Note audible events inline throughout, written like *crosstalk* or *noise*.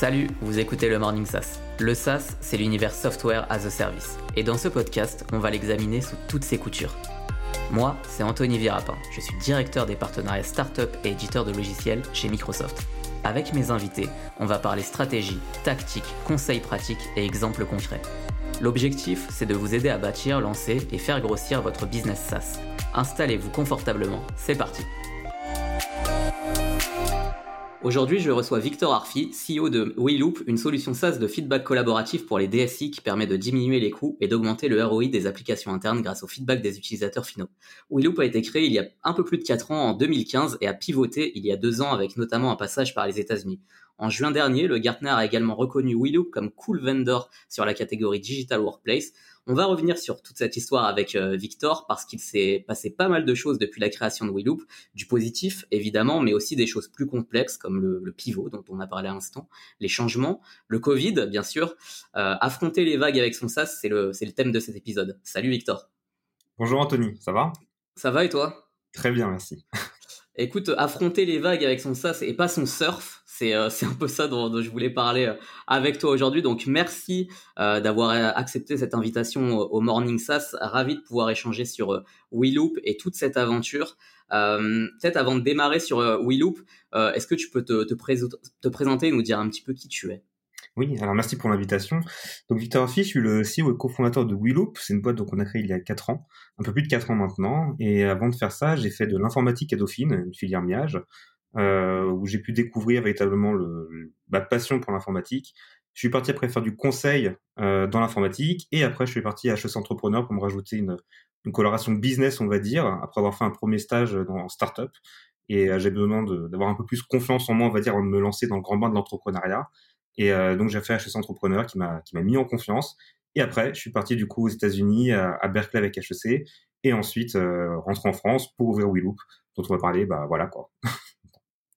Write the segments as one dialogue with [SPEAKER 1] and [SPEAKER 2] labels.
[SPEAKER 1] Salut, vous écoutez le Morning SaaS. Le SaaS, c'est l'univers Software as a Service. Et dans ce podcast, on va l'examiner sous toutes ses coutures. Moi, c'est Anthony Virapin. Je suis directeur des partenariats startup et éditeur de logiciels chez Microsoft. Avec mes invités, on va parler stratégie, tactique, conseils pratiques et exemples concrets. L'objectif, c'est de vous aider à bâtir, lancer et faire grossir votre business SaaS. Installez-vous confortablement, c'est parti. Aujourd'hui, je reçois Victor Arfi, CEO de WeLoop, une solution SaaS de feedback collaboratif pour les DSI qui permet de diminuer les coûts et d'augmenter le ROI des applications internes grâce au feedback des utilisateurs finaux. WeLoop a été créé il y a un peu plus de 4 ans en 2015 et a pivoté il y a 2 ans avec notamment un passage par les États-Unis. En juin dernier, le Gartner a également reconnu WeLoop comme cool vendor sur la catégorie Digital Workplace, on va revenir sur toute cette histoire avec euh, Victor parce qu'il s'est passé pas mal de choses depuis la création de WeLoop, du positif évidemment, mais aussi des choses plus complexes comme le, pivot dont on a parlé à l'instant, les changements, le Covid bien sûr. Euh, affronter les vagues avec son SaaS, c'est le, c'est le thème de cet épisode. Salut Victor.
[SPEAKER 2] Bonjour Anthony, ça va?
[SPEAKER 1] Ça va et toi?
[SPEAKER 2] Très bien, merci.
[SPEAKER 1] Écoute, affronter les vagues avec son SaaS et pas son surf, euh, *laughs* c'est un peu ça dont, je voulais parler euh, avec toi aujourd'hui. Donc merci euh, d'avoir accepté cette invitation au Morning SaaS. Ravi de pouvoir échanger sur WeLoop et toute cette aventure. Peut-être avant de démarrer sur WeLoop, est-ce que tu peux te, te, présenter et nous dire un petit peu qui tu es?
[SPEAKER 2] Oui, alors merci pour l'invitation. Donc Victor Fish, je suis le CEO et cofondateur de WeLoop. C'est une boîte qu'on a créée il y a 4 ans, un peu plus de 4 ans maintenant. Et avant de faire ça, j'ai fait de l'informatique à Dauphine, une filière Miage euh, où j'ai pu découvrir véritablement le, ma passion pour l'informatique. Je suis parti après faire du conseil euh, dans l'informatique et après je suis parti à HEC Entrepreneur pour me rajouter une, une coloration business, on va dire, après avoir fait un premier stage dans startup. Et euh, j'ai besoin d'avoir un peu plus confiance en moi, on va dire, en me lancer dans le grand bain de l'entrepreneuriat. Et euh, donc j'ai fait HEC Entrepreneur qui m'a qui m'a mis en confiance. Et après, je suis parti du coup aux États-Unis à, à Berkeley avec HEC et ensuite euh, rentrer en France pour ouvrir WeLoop dont on va parler. Bah voilà quoi. *laughs*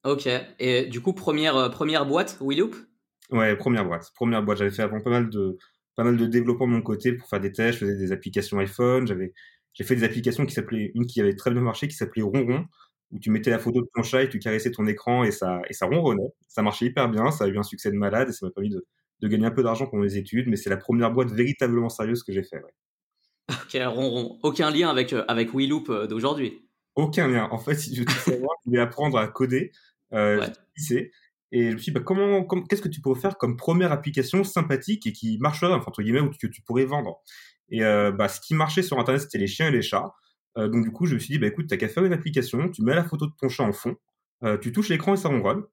[SPEAKER 1] Ok. Et du coup, première euh, première boîte, WeLoop
[SPEAKER 2] Ouais, première boîte. Première boîte. J'avais fait avant pas mal de pas mal de développement de mon côté pour faire des tests. Je faisais des applications iPhone. J'avais j'ai fait des applications qui s'appelaient une qui avait très bien marché qui s'appelait Ronron où tu mettais la photo de ton chat et tu caressais ton écran et ça et ça ronronnait. Ça marchait hyper bien. Ça a eu un succès de malade et ça m'a permis de de gagner un peu d'argent pour mes études. Mais c'est la première boîte véritablement sérieuse que j'ai fait. Ouais. *laughs*
[SPEAKER 1] Ok, Ronron. Aucun lien avec euh, avec WeLoop euh, d'aujourd'hui?
[SPEAKER 2] Aucun lien. En fait, si je veux savoir, je voulais apprendre à coder euh, ouais. Et je me suis dit, bah, comment, qu'est-ce que tu pourrais faire comme première application sympathique et qui marcherait, enfin, entre guillemets, ou que tu pourrais vendre? Et euh, bah, ce qui marchait sur Internet, c'était les chiens et les chats. Euh, donc du coup, je me suis dit, bah écoute, t'as qu'à faire une application, tu mets la photo de ton chat en fond, euh, tu touches l'écran et ça ronronne.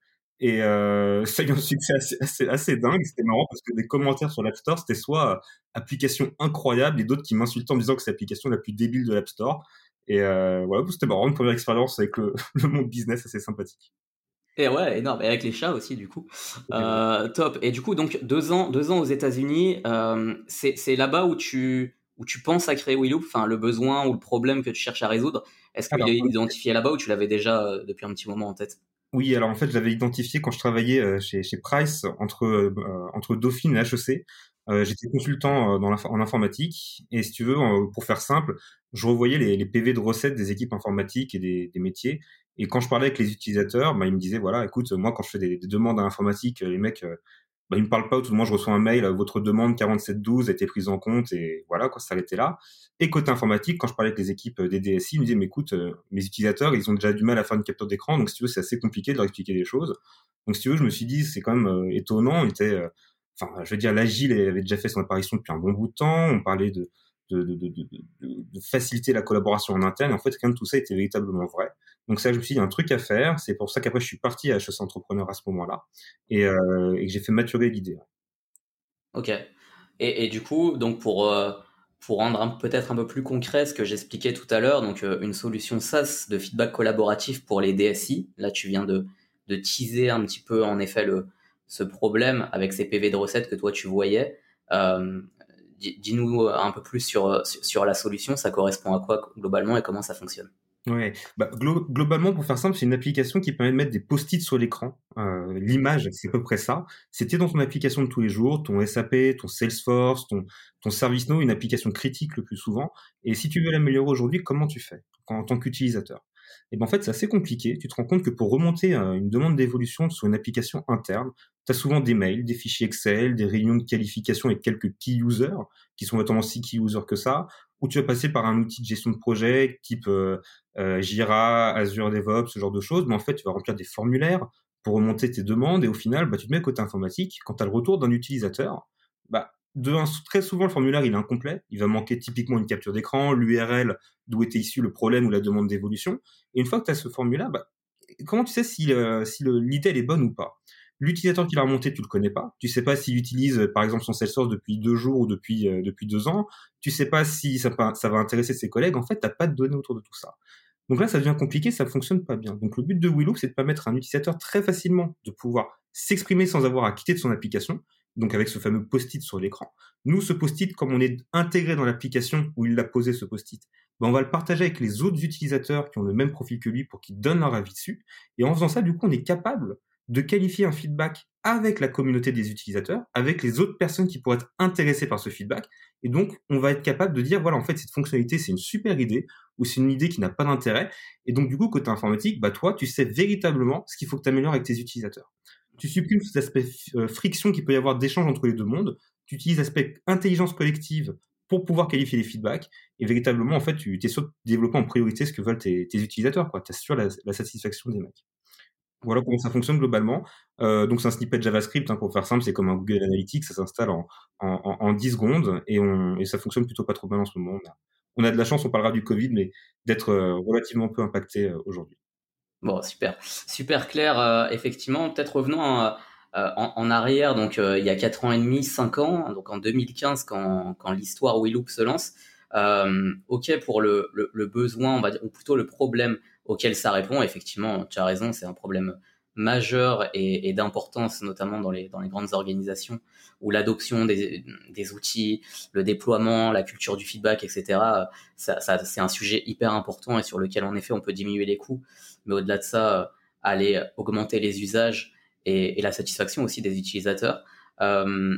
[SPEAKER 2] Et euh, *laughs* ça a eu un succès assez, assez, assez dingue. C'était marrant parce que des commentaires sur l'App Store, c'était soit application incroyable et d'autres qui m'insultaient en me disant que c'est l'application la plus débile de l'App Store. Et euh, voilà, c'était marrant, une première expérience avec le, *laughs* le monde business assez sympathique.
[SPEAKER 1] Et ouais, énorme. Et avec les chats aussi, du coup. Euh, top. Et du coup, donc deux ans, deux ans aux États-Unis, euh, c'est là-bas où tu où tu penses à créer WeLoop, enfin le besoin ou le problème que tu cherches à résoudre. Est-ce qu'il est identifié là-bas ou tu l'avais déjà euh, depuis un petit moment en tête?
[SPEAKER 2] Oui, alors en fait, je l'avais identifié quand je travaillais euh, chez, chez Price entre entre Dauphine et HEC. Euh, j'étais consultant dans en informatique et si tu veux, pour faire simple, je revoyais les, les, PV de recettes des équipes informatiques et des, des métiers et quand je parlais avec les utilisateurs, bah, ils me disaient, voilà, écoute, moi, quand je fais des, demandes à l'informatique, les mecs, euh, bah, ils me parlent pas, ou tout le monde, je reçois un mail, votre demande 4712 a été prise en compte, et voilà, quoi, ça s'arrêtait là. Et côté informatique, quand je parlais avec les équipes des DSI, ils me disaient, mais écoute, euh, mes utilisateurs, ils ont déjà du mal à faire une capture d'écran, donc si tu veux, c'est assez compliqué de leur expliquer des choses. Donc si tu veux, je me suis dit, c'est quand même euh, étonnant, il était, enfin, je veux dire, l'agile avait déjà fait son apparition depuis un bon bout de temps, on parlait de, de, de, de, faciliter la collaboration en interne. En fait, quand même, tout ça était véritablement vrai. Donc ça, je me suis dit, un truc à faire. C'est pour ça qu'après, je suis parti à HEC Entrepreneur à ce moment-là et, euh, et que j'ai fait maturer l'idée.
[SPEAKER 1] Ok. Et, du coup, donc pour euh, pour rendre peut-être un peu plus concret ce que j'expliquais tout à l'heure, donc euh, une solution SaaS de feedback collaboratif pour les DSI. Là, tu viens de teaser un petit peu en effet le ce problème avec ces PV de recettes que toi tu voyais. Dis-nous un peu plus sur, sur la solution, ça correspond à quoi globalement et comment ça fonctionne?
[SPEAKER 2] Ouais, bah, globalement pour faire simple, c'est une application qui permet de mettre des post-it sur l'écran. Euh, L'image, c'est à peu près ça. C'était dans ton application de tous les jours, ton SAP, ton Salesforce, ton ton ServiceNow, une application critique le plus souvent. Et si tu veux l'améliorer aujourd'hui, comment tu fais en tant qu'utilisateur? Et ben en fait, c'est assez compliqué. Tu te rends compte que pour remonter une demande d'évolution sur une application interne, tu as souvent des mails, des fichiers Excel, des réunions de qualification avec quelques key users, qui sont notamment si key users que ça, ou tu vas passer par un outil de gestion de projet type euh, euh, Jira, Azure DevOps, ce genre de choses. Mais en fait, tu vas remplir des formulaires pour remonter tes demandes et au final, bah, tu te mets côté informatique. Quand tu as le retour d'un utilisateur, bah, de très souvent, le formulaire, il est incomplet. Il va manquer typiquement une capture d'écran, l'URL d'où était issu le problème ou la demande d'évolution. Et une fois que tu as ce formulaire, bah, comment tu sais si, euh, si l'idée est bonne ou pas? L'utilisateur qui l'a remonté, tu le connais pas. Tu sais pas s'il utilise, euh, par exemple, son Salesforce depuis deux jours ou depuis euh, depuis deux ans. Tu sais pas si ça, ça va intéresser ses collègues. En fait, t'as pas de données autour de tout ça. Donc là, ça devient compliqué, ça fonctionne pas bien. Donc le but de Willow, c'est de permettre à un utilisateur très facilement de pouvoir s'exprimer sans avoir à quitter de son application. Donc avec ce fameux post-it sur l'écran. Nous, ce post-it, comme on est intégré dans l'application où il l'a posé ce post-it, ben on va le partager avec les autres utilisateurs qui ont le même profil que lui pour qu'ils donnent leur avis dessus. Et en faisant ça, du coup, on est capable de qualifier un feedback avec la communauté des utilisateurs, avec les autres personnes qui pourraient être intéressées par ce feedback. Et donc, on va être capable de dire, voilà, en fait, cette fonctionnalité, c'est une super idée, ou c'est une idée qui n'a pas d'intérêt. Et donc, du coup, côté informatique, bah, toi, tu sais véritablement ce qu'il faut que tu améliores avec tes utilisateurs. Tu supprimes cet aspect euh, friction qu'il peut y avoir d'échange entre les deux mondes. Tu utilises l'aspect intelligence collective pour pouvoir qualifier les feedbacks. Et véritablement, en fait, tu es sûr de développer en priorité ce que veulent tes, utilisateurs. Tu assures la, la satisfaction des mecs. Voilà comment ça fonctionne globalement. Euh, donc c'est un snippet JavaScript, hein, pour faire simple, c'est comme un Google Analytics, ça s'installe en, en, en, 10 secondes et, ça fonctionne plutôt pas trop mal en ce moment. On a, de la chance, on parlera du Covid, mais d'être euh, relativement peu impacté euh, aujourd'hui.
[SPEAKER 1] Bon, super, super clair. Effectivement, peut-être revenons en, arrière. Donc il y a 4 ans et demi, 5 ans, donc en 2015, quand, l'histoire WeLoop se lance. ok pour le, le, le, besoin, on va dire, ou plutôt le problème auquel ça répond. Effectivement, tu as raison, c'est un problème majeur et, d'importance, notamment dans les, dans les grandes organisations, où l'adoption des, outils, le déploiement, la culture du feedback, etc., ça, c'est un sujet hyper important et sur lequel, en effet, on peut diminuer les coûts. Mais au-delà de ça, aller augmenter les usages et, la satisfaction aussi des utilisateurs. Euh,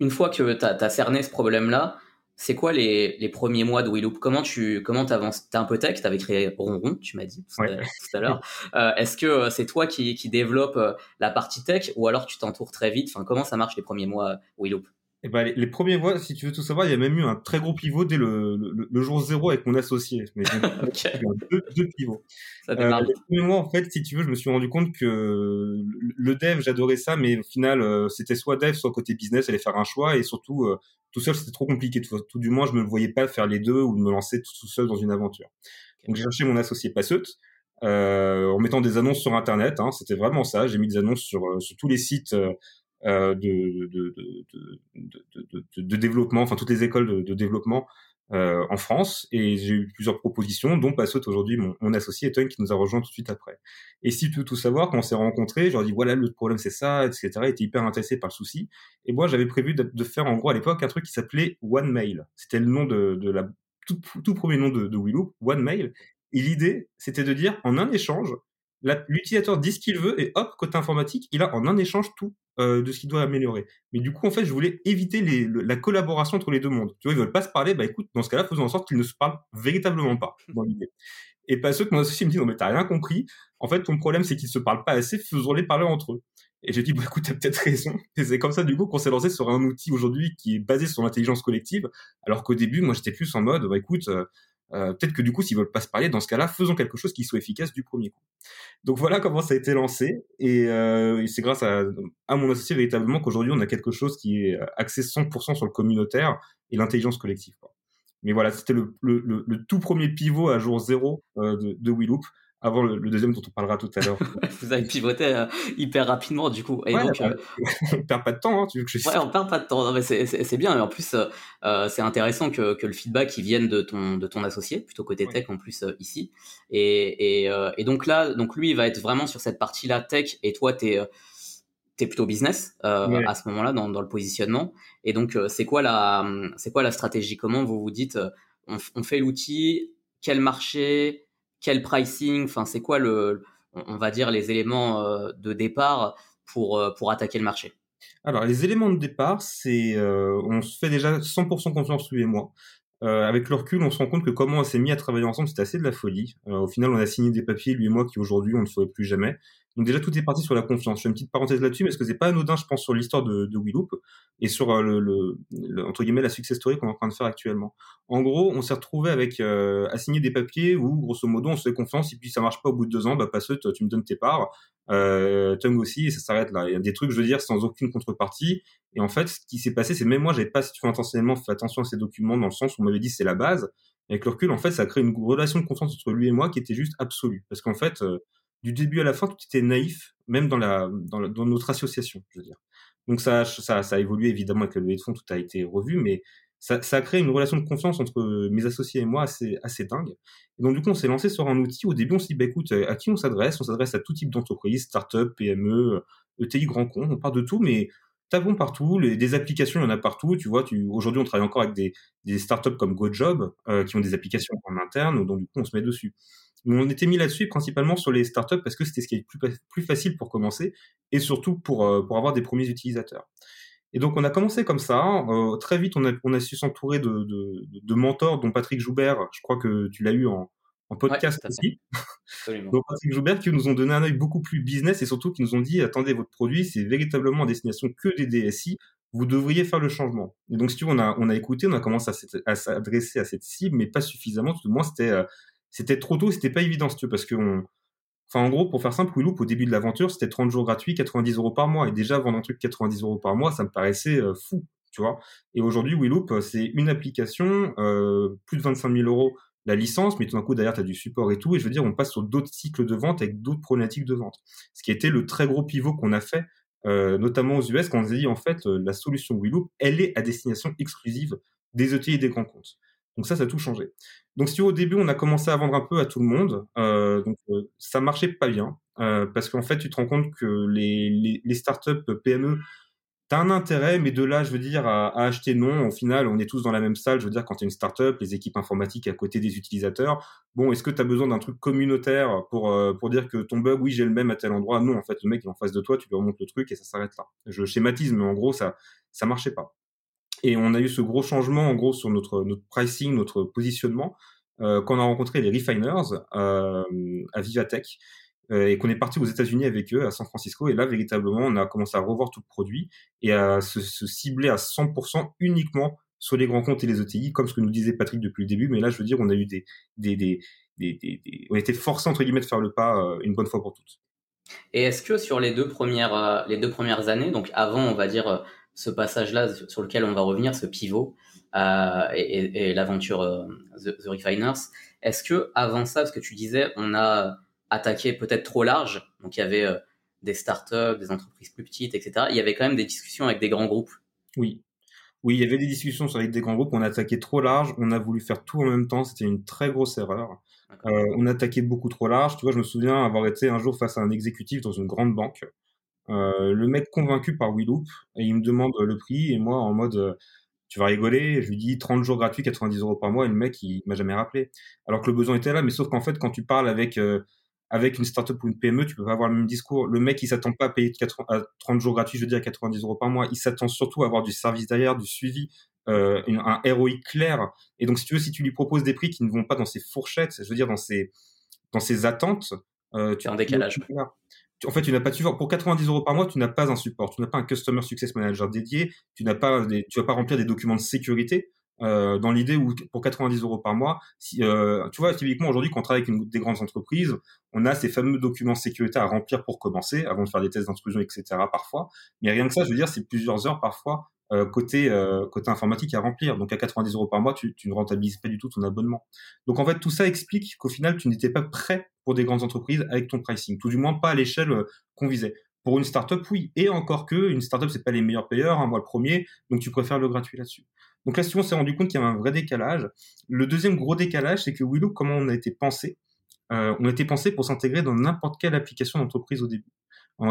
[SPEAKER 1] une fois que tu as, cerné ce problème-là, c'est quoi les, les, premiers mois de Willoop Comment tu comment avances T'es un peu tech, t'avais créé Ronron, tu m'as dit tout, à, l'heure. *laughs* Euh, Est-ce que euh, c'est toi qui, qui développe euh, la partie tech ou alors tu t'entoures très vite? Enfin, comment ça marche les premiers mois euh, Willoop
[SPEAKER 2] eh ben, les, premiers mois, si tu veux tout savoir, il y a même eu un très gros pivot dès le, le, jour zéro avec mon associé. Mais *laughs* deux, deux, pivots. Ça euh, les premiers mois, en fait, si tu veux, je me suis rendu compte que le dev, j'adorais ça, mais au final, euh, c'était soit dev, soit côté business, aller faire un choix, et surtout, euh, tout seul, c'était trop compliqué. Tout, tout, du moins, je me voyais pas faire les deux ou me lancer tout, seul dans une aventure. Donc, j'ai cherché mon associé Passeut, euh, en mettant des annonces sur Internet. Hein, c'était vraiment ça. J'ai mis des annonces sur, sur tous les sites euh, de, de, de, de, développement, enfin toutes les écoles de, développement euh, en France et j'ai eu plusieurs propositions, dont Passot aujourd'hui, mon, mon associé Ethan qui nous a rejoint tout de suite après. Et si tu veux tout savoir, quand on s'est rencontrés, je leur dis voilà le problème c'est ça, etc. Il était hyper intéressé par le souci. Et moi j'avais prévu de, faire en gros à l'époque un truc qui s'appelait OneMail. C'était le nom de, la tout, tout premier nom de, de Willow, OneMail. Et l'idée c'était de dire en un échange, l'utilisateur dit ce qu'il veut et hop côté informatique il a en un échange tout euh, de ce qu'il doit améliorer. Mais du coup, en fait, je voulais éviter les, la collaboration entre les deux mondes. Tu vois, ils veulent pas se parler. Bah écoute, dans ce cas-là, faisons en sorte qu'ils ne se parlent véritablement pas dans l'idée. Et pas ceux que mon associé me dit non mais t'as rien compris. En fait, ton problème c'est qu'ils se parlent pas assez. Faisons-les parler entre eux. Et j'ai dit bah écoute, t'as peut-être raison. Et c'est comme ça du coup qu'on s'est lancé sur un outil aujourd'hui qui est basé sur l'intelligence collective. Alors qu'au début, moi j'étais plus en mode bah écoute. Euh, euh, peut-être que du coup, s'ils veulent pas se parler, dans ce cas-là, faisons quelque chose qui soit efficace du premier coup. Donc voilà comment ça a été lancé, et, euh, c'est grâce à, à, mon associé véritablement qu'aujourd'hui on a quelque chose qui est axé 100% sur le communautaire et l'intelligence collective. Mais voilà, c'était le, le, le, tout premier pivot à jour zéro euh, de, de WeLoop avant le, deuxième dont on parlera tout à l'heure. *laughs*
[SPEAKER 1] Vous avez pivoté euh, hyper rapidement du coup.
[SPEAKER 2] Et donc, euh, *laughs* on perd pas de temps, hein, tu veux que je
[SPEAKER 1] Ouais, *laughs* on perd pas de temps. Non, mais c'est bien. Et en plus, euh, c'est intéressant que, que le feedback il vienne de ton de ton associé, plutôt côté tech en plus ici. Et, et, et, donc là, donc lui, il va être vraiment sur cette partie-là tech, et toi, t'es t'es plutôt business à ce moment-là dans, dans le positionnement. Et donc, c'est quoi la c'est quoi la stratégie? Comment vous vous dites on, on fait l'outil? Quel marché? Quel pricing, enfin c'est quoi on va dire les éléments euh, de départ pour euh, pour attaquer le marché?
[SPEAKER 2] Alors les éléments de départ, c'est euh, on se fait déjà 100% confiance lui et moi. Avec le recul, on se rend compte que comment on s'est mis à travailler ensemble, c'était assez de la folie. Au final, on a signé des papiers, lui et moi, qui aujourd'hui, on ne ferait plus jamais. Donc déjà, tout est parti sur la confiance. Je fais une petite parenthèse là-dessus, parce que c'est pas anodin, je pense, sur l'histoire de, de et sur euh, le, le, entre guillemets, la success story qu'on est en train de faire actuellement? En gros, on s'est retrouvé avec euh, à des papiers où, grosso modo, on se fait confiance, et puis ça marche pas au bout de deux ans, bah passe, tu me donnes tes parts, euh, Tung aussi, et ça s'arrête là. Il y a des trucs, je veux dire, sans aucune contrepartie. Et en fait, ce qui s'est passé, c'est même moi, j'avais pas, si tu veux, intentionnellement fait attention à ces documents dans le sens où on m'avait dit c'est la base. Avec le recul, en fait, ça a créé une relation de confiance entre lui et moi qui était juste absolue. Parce qu'en fait, euh, du début à la fin, tout était naïf, même dans la, dans, dans notre association, je veux dire. Donc ça, ça, ça a évolué évidemment avec le levée de fonds, tout a été revu, mais ça, ça a créé une relation de confiance entre mes associés et moi assez, assez dingue. Et donc du coup, on s'est lancé sur un outil. Au début, on s'est dit, bah, écoute, à qui on s'adresse? On s'adresse à tout type d'entreprise, start-up, PME, ETI, grand compte. On parle de tout, mais tapons partout. Les, des applications, il y en a partout. Tu vois, tu, aujourd'hui, on travaille encore avec des, des startups comme GoJob euh, qui ont des applications en interne. Donc du coup, on se met dessus. On était mis là-dessus principalement sur les startups parce que c'était ce qui est plus, plus facile pour commencer et surtout pour, euh, pour avoir des premiers utilisateurs. Et donc on a commencé comme ça. Euh, très vite, on a, on a su s'entourer de, de, de, mentors, dont Patrick Joubert. Je crois que tu l'as eu en, en podcast aussi. donc Patrick Joubert qui nous ont donné un œil beaucoup plus business et surtout qui nous ont dit attendez votre produit c'est véritablement à destination que des DSI. Vous devriez faire le changement. Et donc si tu veux, on a on a écouté, on a commencé à s'adresser à cette cible, mais pas suffisamment. Tout au moins c'était euh, c'était trop tôt, c'était pas évident parce que Enfin, en gros, pour faire simple, Willoop, au début de l'aventure, c'était 30 jours gratuits, 90 euros par mois. Et déjà, vendre un truc 90 euros par mois, ça me paraissait euh, fou, tu vois. Et aujourd'hui, Willoop, euh, c'est une application, euh, plus de 25 000 euros la licence, mais tout d'un coup, derrière, tu as du support et tout. Et je veux dire, on passe sur d'autres cycles de vente avec d'autres problématiques de vente. Ce qui a été le très gros pivot qu'on a fait, notamment aux US, quand on s'est dit, en fait, la solution Willoop, elle est à destination exclusive des ETI et des grands comptes. Donc ça, ça a tout changé. Donc si au début on a commencé à vendre un peu à tout le monde, euh, donc euh, ça marchait pas bien euh, parce qu'en fait tu te rends compte que les, startups PME T'as un intérêt, mais de là, je veux dire, à, acheter non. Au final, on est tous dans la même salle. Je veux dire, quand tu une startup, les équipes informatiques à côté des utilisateurs. Bon, est-ce que tu as besoin d'un truc communautaire pour euh, pour dire que ton bug, oui, j'ai le même à tel endroit? Non, en fait, le mec est en face de toi, tu lui remontes le truc et ça s'arrête là. Je schématise, mais en gros, ça ça marchait pas. Et on a eu ce gros changement, en gros, sur notre, notre pricing, notre positionnement, euh, quand on a rencontré les refiners euh, à Vivatech, euh, et qu'on est parti aux États-Unis avec eux, à San Francisco. Et là, véritablement, on a commencé à revoir tout le produit et à se, se cibler à 100% uniquement sur les grands comptes et les ETI, comme ce que nous disait Patrick depuis le début. Mais là, je veux dire, on a eu des, des, des, des, des on a été forcé entre guillemets de faire le pas euh, une bonne fois pour toutes.
[SPEAKER 1] Et est-ce que sur les deux premières, euh, les deux premières années, donc avant, on va dire ce passage-là sur lequel on va revenir, ce pivot euh, et, et, l'aventure euh, The, The, Refiners. Est-ce que avant ça, parce que tu disais, on a attaqué peut-être trop large, donc il y avait euh, des startups, des entreprises plus petites, etc. Il y avait quand même des discussions avec des grands groupes.
[SPEAKER 2] Oui. Oui, il y avait des discussions avec des grands groupes. On a attaqué trop large. On a voulu faire tout en même temps. C'était une très grosse erreur. On a attaqué beaucoup trop large. Tu vois, je me souviens avoir été un jour face à un exécutif dans une grande banque. Euh, le mec convaincu par Willoop et il me demande le prix et moi en mode euh, tu vas rigoler, je lui dis 30 jours gratuits, 90 euros par mois et le mec il m'a jamais rappelé. Alors que le besoin était là, mais sauf qu'en fait quand tu parles avec euh, avec une startup ou une PME, tu peux pas avoir le même discours. Le mec, il s'attend pas à payer 30 jours gratuits, je veux dire, à 90 euros par mois. Il s'attend surtout à avoir du service derrière, du suivi, euh, un ROI clair. Et donc, si tu veux, si tu lui proposes des prix qui ne vont pas dans ses fourchettes, je veux dire, dans ses, dans ses attentes,
[SPEAKER 1] euh, tu as un décalage
[SPEAKER 2] en fait, tu n'as pas tu pour 90 euros par mois, tu n'as pas un support, tu n'as pas un customer success manager dédié, tu n'as pas, des, tu vas pas remplir des documents de sécurité. Euh, dans l'idée où pour 90 euros par mois, si, euh, tu vois, typiquement aujourd'hui, quand on travaille avec une, des grandes entreprises, on a ces fameux documents de sécurité à remplir pour commencer, avant de faire des tests d'intrusion, etc. Parfois, mais rien que ça, je veux dire, c'est plusieurs heures parfois euh, côté euh, côté informatique à remplir. Donc à 90 euros par mois, tu, ne rentabilises pas du tout ton abonnement. Donc en fait, tout ça explique qu'au final, tu n'étais pas prêt pour des grandes entreprises avec ton pricing, tout du moins pas à l'échelle euh, qu'on visait. Pour une startup, oui, et encore que une startup, c'est pas les meilleurs payeurs, hein, moi le premier, donc tu préfères le gratuit là-dessus. Donc là, si on s'est rendu compte qu'il y avait un vrai décalage. Le deuxième gros décalage, c'est que Willow, comment on a été pensé, euh, on a été pensé pour s'intégrer dans n'importe quelle application d'entreprise au début.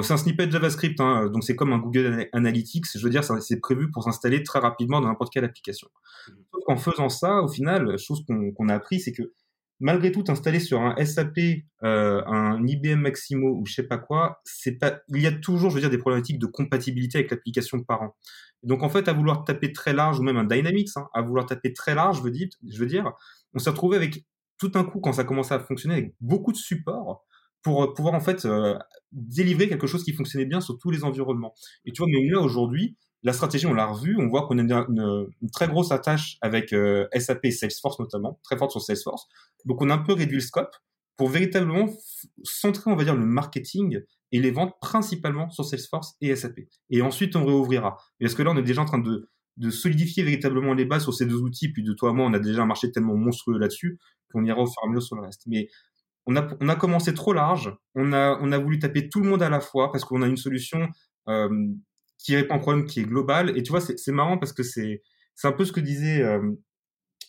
[SPEAKER 2] C'est un snippet JavaScript, hein, donc c'est comme un Google Analytics. Je veux dire, c'est prévu pour s'installer très rapidement dans n'importe quelle application. Mmh. en faisant ça, au final, chose qu'on a appris, c'est que malgré tout installé sur un SAP, euh, un IBM Maximo ou je sais pas quoi, c'est pas, il y a toujours, je veux dire, des problématiques de compatibilité avec l'application parent. Donc en fait, à vouloir taper très large ou même un Dynamics, hein, à vouloir taper très large, je veux dire, je veux dire, on s'est retrouvé avec tout un coup quand ça commençait à fonctionner avec beaucoup de support pour pouvoir en fait euh, délivrer quelque chose qui fonctionnait bien sur tous les environnements. Et tu vois, mais là aujourd'hui, la stratégie, on l'a revu, on voit qu'on a une, très grosse attache avec euh, SAP et Salesforce notamment, très forte sur Salesforce. Donc on a un peu réduit le scope pour véritablement centrer, on va dire, le marketing et les ventes principalement sur Salesforce et SAP. Et ensuite, on réouvrira. Parce que là, on est déjà en train de, de solidifier véritablement les bases sur ces deux outils? Puis de toi à moi, on a déjà un marché tellement monstrueux là-dessus qu'on ira au fur et à mesure sur le reste. Mais on a, on a commencé trop large. On a, on a voulu taper tout le monde à la fois parce qu'on a une solution euh, qui répond à un problème qui est global. Et tu vois, c'est marrant parce que c'est c'est un peu ce que disait euh,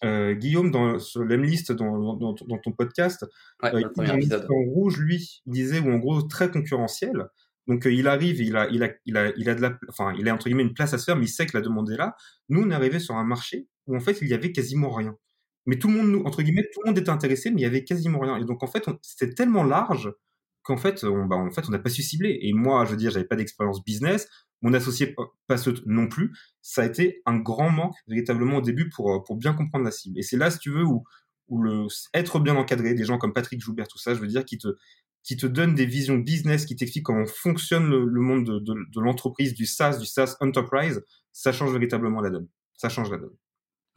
[SPEAKER 2] euh, Guillaume dans sur dans, dans, dans, ton podcast.
[SPEAKER 1] Ouais, euh, il
[SPEAKER 2] en rouge, lui, il disait ou en gros très concurrentiel. Donc euh, il arrive, il a, il a, il a, il a de la, enfin, il a entre guillemets une place à se faire, mais il sait que la demande est là. Nous, on est arrivé sur un marché où en fait il y avait quasiment rien. Mais tout le monde, entre guillemets, tout le monde était intéressé, mais il y avait quasiment rien. Et donc en fait, c'était tellement large qu'en fait, on, bah, en fait, on n'a pas su cibler. Et moi, je veux dire, j'avais pas d'expérience business. Mon associé passe non plus. Ça a été un grand manque véritablement au début pour euh, pour bien comprendre la cible. Et c'est là, si tu veux, où où le être bien encadré, des gens comme Patrick Joubert, tout ça, je veux dire, qui te qui te donne des visions business, qui t'explique comment fonctionne le, monde de, de, de l'entreprise, du SaaS, du SaaS enterprise, ça change véritablement la donne. Ça change la donne.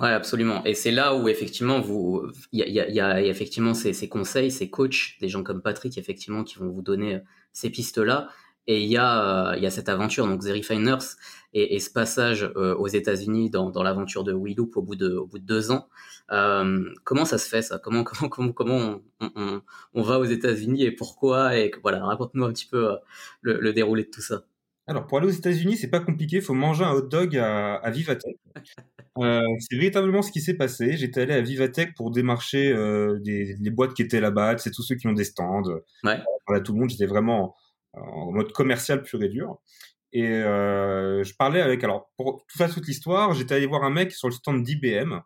[SPEAKER 1] Ouais, absolument. Et c'est là où effectivement vous, il y a, y, y a, effectivement ces, ces, conseils, ces coachs, des gens comme Patrick effectivement qui vont vous donner euh, ces pistes-là. Et il y a, il y a cette aventure donc The Refiners et, et ce passage euh, aux États-Unis dans, dans l'aventure de Wheeloop au bout de, au bout de deux ans. Euh, comment ça se fait ça? *laughs* Comment, comment, comment, comment on, on, on va aux États-Unis et pourquoi? Et voilà, raconte-nous un petit peu euh, le, le déroulé de tout ça.
[SPEAKER 2] Alors, pour aller aux États-Unis, c'est pas compliqué. Il faut manger un hot dog à, à Vivatech. *laughs* Euh, c'est véritablement ce qui s'est passé. J'étais allé à Vivatech pour démarcher euh, des, les boîtes qui étaient là-bas. C'est tous ceux qui ont des stands.
[SPEAKER 1] Ouais.
[SPEAKER 2] Voilà, tout le monde. J'étais vraiment en mode commercial pur et dur. Et euh, je parlais avec. Alors, pour tout ça, toute l'histoire, j'étais allé voir un mec sur le stand d'IBM.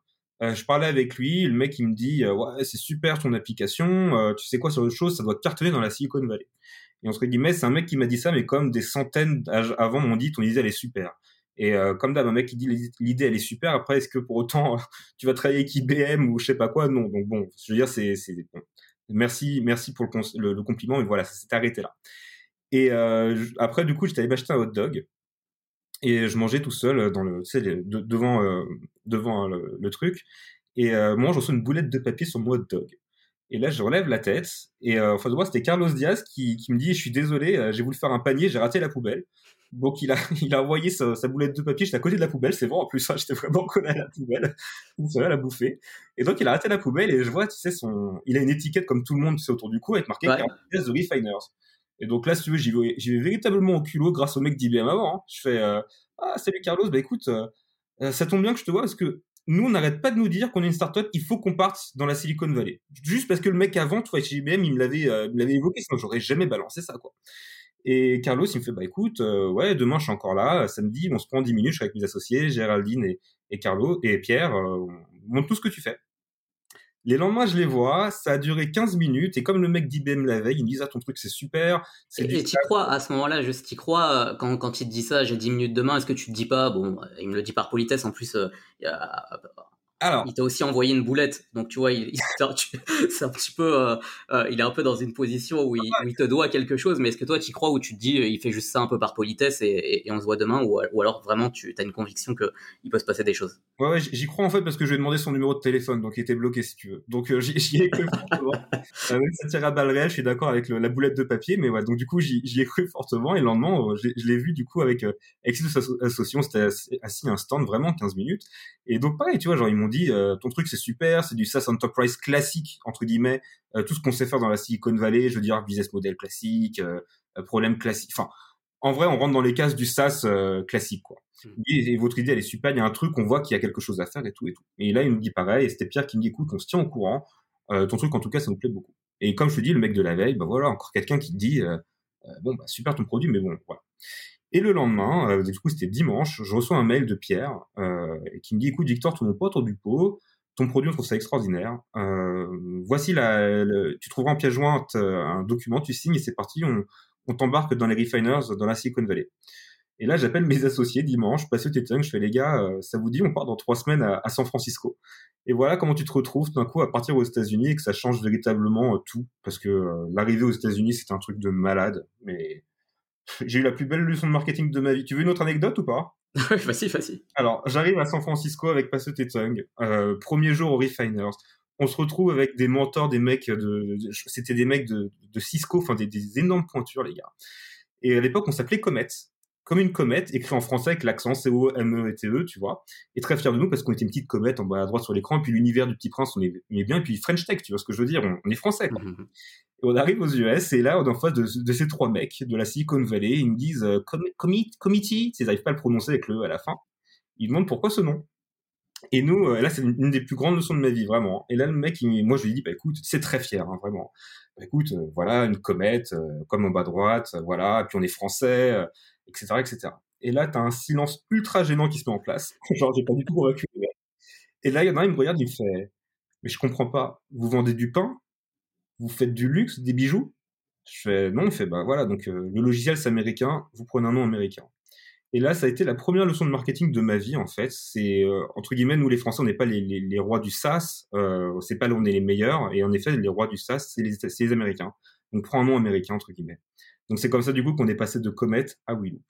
[SPEAKER 2] Euh, je parlais avec lui. Le mec, il me dit, euh, ouais, c'est super ton application. Euh, tu sais quoi sur autre chose Ça doit cartonner dans la Silicon Valley. Et entre guillemets, c'est un mec qui m'a dit ça, mais comme des centaines avant m'ont dit, ton idée elle est super. Et euh, comme d'hab, un mec qui dit l'idée elle est super. Après, est-ce que pour autant *laughs* tu vas travailler avec IBM ou je sais pas quoi? Non. Donc bon, je veux dire, c'est bon. merci merci pour le, compliment. Mais voilà, ça s'est arrêté là. Et euh, après, du coup, j'étais allé m'acheter un hot dog et je mangeais tout seul dans le, tu sais, devant euh, devant le, le, truc. Et euh, moi, je reçois une boulette de papier sur mon hot dog. Et là, je relève la tête. Et euh, enfin, de moi, c'était Carlos Diaz qui, qui me dit, je suis désolé, euh, j'ai voulu faire un panier, j'ai raté la poubelle. Donc, il a, *laughs* il a envoyé sa, sa boulette de papier, j'étais à côté de la poubelle, c'est vrai, en plus, hein, j'étais vraiment collé à la poubelle. *laughs* Il à la bouffer. Et donc, il a raté la poubelle et je vois, tu sais, son, il a une étiquette comme tout le monde, tu sais, autour du cou, avec marqué ouais. Carlos Diaz The Refiners. Et donc là, si tu veux, j'y vais, j'y vais véritablement au culot grâce au mec d'IBM avant. Hein. Je fais, euh, ah, salut Carlos, bah écoute, euh, ça tombe bien que je te vois parce que nous, on n'arrête pas de nous dire qu'on est une startup, il faut qu'on parte dans la Silicon Valley. Juste parce que le mec avant, toi, chez IBM, il me l'avait, euh, l'avait évoqué, sinon j'aurais jamais balancé ça, quoi. Et Carlos, il me fait, bah écoute, euh, ouais, demain je suis encore là, samedi, on se prend 10 minutes, je suis avec mes associés, Géraldine et, et Carlo et Pierre, euh, montre tout ce que tu fais. Les lendemains, je les vois, ça a duré 15 minutes, et comme le mec d'IBM la veille, il me dit, ah, ton truc, c'est super.
[SPEAKER 1] Et tu crois, à ce moment-là, juste, tu crois, euh, quand, quand il te dit ça, j'ai 10 minutes demain, est-ce que tu te dis pas, bon, il me le dit par politesse, en plus, euh, y a, alors, il t'a aussi envoyé une boulette, donc tu vois, il, il *laughs* c'est un petit peu, euh, euh, il est un peu dans une position où il, où il te doit quelque chose. Mais est-ce que toi, tu crois ou tu te dis, il fait juste ça un peu par politesse et, et, et on se voit demain, ou, ou alors vraiment tu as une conviction que il peut se passer des choses?
[SPEAKER 2] Ouais, ouais j'y crois en fait parce que je lui ai demandé son numéro de téléphone, donc il était bloqué si tu veux. Donc euh, *laughs* j'y ai cru fortement. *laughs* euh, ça tire à balles réelles, je suis d'accord avec le, la boulette de papier, mais ouais, donc du coup j'y ai cru fortement et le lendemain, euh, je l'ai vu du coup avec euh, avec cette association, c'était assis un stand vraiment 15 minutes. Et donc pareil, tu vois, genre ils m'ont dit, euh, ton truc c'est super, c'est du SaaS enterprise classique entre guillemets, euh, tout ce qu'on sait faire dans la Silicon Valley, je veux dire business model classique, euh, problème classique. Enfin, en vrai, on rentre dans les cases du SaaS euh, classique quoi. Mmh. Et, et, votre idée elle est super, il y a un truc, on voit qu'il y a quelque chose à faire et tout et tout. Et là il me dit pareil, et c'était Pierre qui me dit écoute, on se tient au courant, euh, ton truc en tout cas ça nous plaît beaucoup. Et comme je te dis, le mec de la veille, bah voilà, encore quelqu'un qui te dit euh, bon bah super ton produit, mais bon voilà. Et le lendemain, euh, du coup c'était dimanche, je reçois un mail de Pierre euh, qui me dit écoute Victor, tout mon pote du pot, ton produit, on trouve ça extraordinaire. Euh, voici la, tu trouveras en pièce jointe euh, un document, tu signes et c'est parti, on, on t'embarque dans les refiners dans la Silicon Valley. Et là, j'appelle mes associés dimanche, passe au Tétung, je fais les gars, euh, ça vous dit, on part dans trois semaines à, San Francisco. Et voilà comment tu te retrouves d'un coup à partir aux États-Unis et que ça change véritablement tout, parce que l'arrivée aux États-Unis, c'est un truc de malade. Mais *laughs* j'ai eu la plus belle leçon de marketing de ma vie. Tu veux une autre anecdote ou pas? *laughs*
[SPEAKER 1] Facile, facile.
[SPEAKER 2] Alors, j'arrive à San Francisco avec Passe Tétung, euh, premier jour aux Refiners. On se retrouve avec des mentors, des mecs de, de c'était des mecs de, de Cisco, enfin des, des énormes pointures, les gars. Et à l'époque, on s'appelait Comet comme une comète, écrit en français avec l'accent C-O-M-E-T-E, tu vois. Et très fier de nous parce qu'on était une petite comète en bas à droite sur l'écran, puis l'univers du petit prince, on est, bien, et puis French Tech, tu vois ce que je veux dire, on, est français, quoi. Et on arrive aux US, et là, on est en face de, ces trois mecs de la Silicon Valley, ils nous disent euh, committee, ils n'arrivent pas à le prononcer avec le E à la fin. Ils demandent pourquoi ce nom. Et nous, euh, là, c'est une, des plus grandes leçons de ma vie, vraiment. Et là, le mec, moi, je lui dis, bah écoute, c'est très fier, hein, vraiment. Bah, écoute, euh, voilà, une comète, comme en bas à droite, voilà, et puis on est français, etc., etc. Et là, t'as un silence ultra gênant qui se met en place. *laughs* Genre, j'ai pas du tout convaincu Et là, il y en a un, il me regarde, il me fait, mais je comprends pas. Vous vendez du pain? Vous faites du luxe, des bijoux? Je fais, non, il fait, bah voilà, donc euh, le logiciel c'est américain, vous prenez un nom américain. Et là, ça a été la première leçon de marketing de ma vie, en fait. C'est, euh, entre guillemets, nous les Français, on n'est pas les, les, les, rois du SaaS, euh, c'est pas là où on est les meilleurs, et en effet, les rois du SaaS, c'est les, les Américains. Donc, prends un nom américain, entre guillemets. Donc c'est comme ça du coup qu'on est passé de Comet à Wheeloop.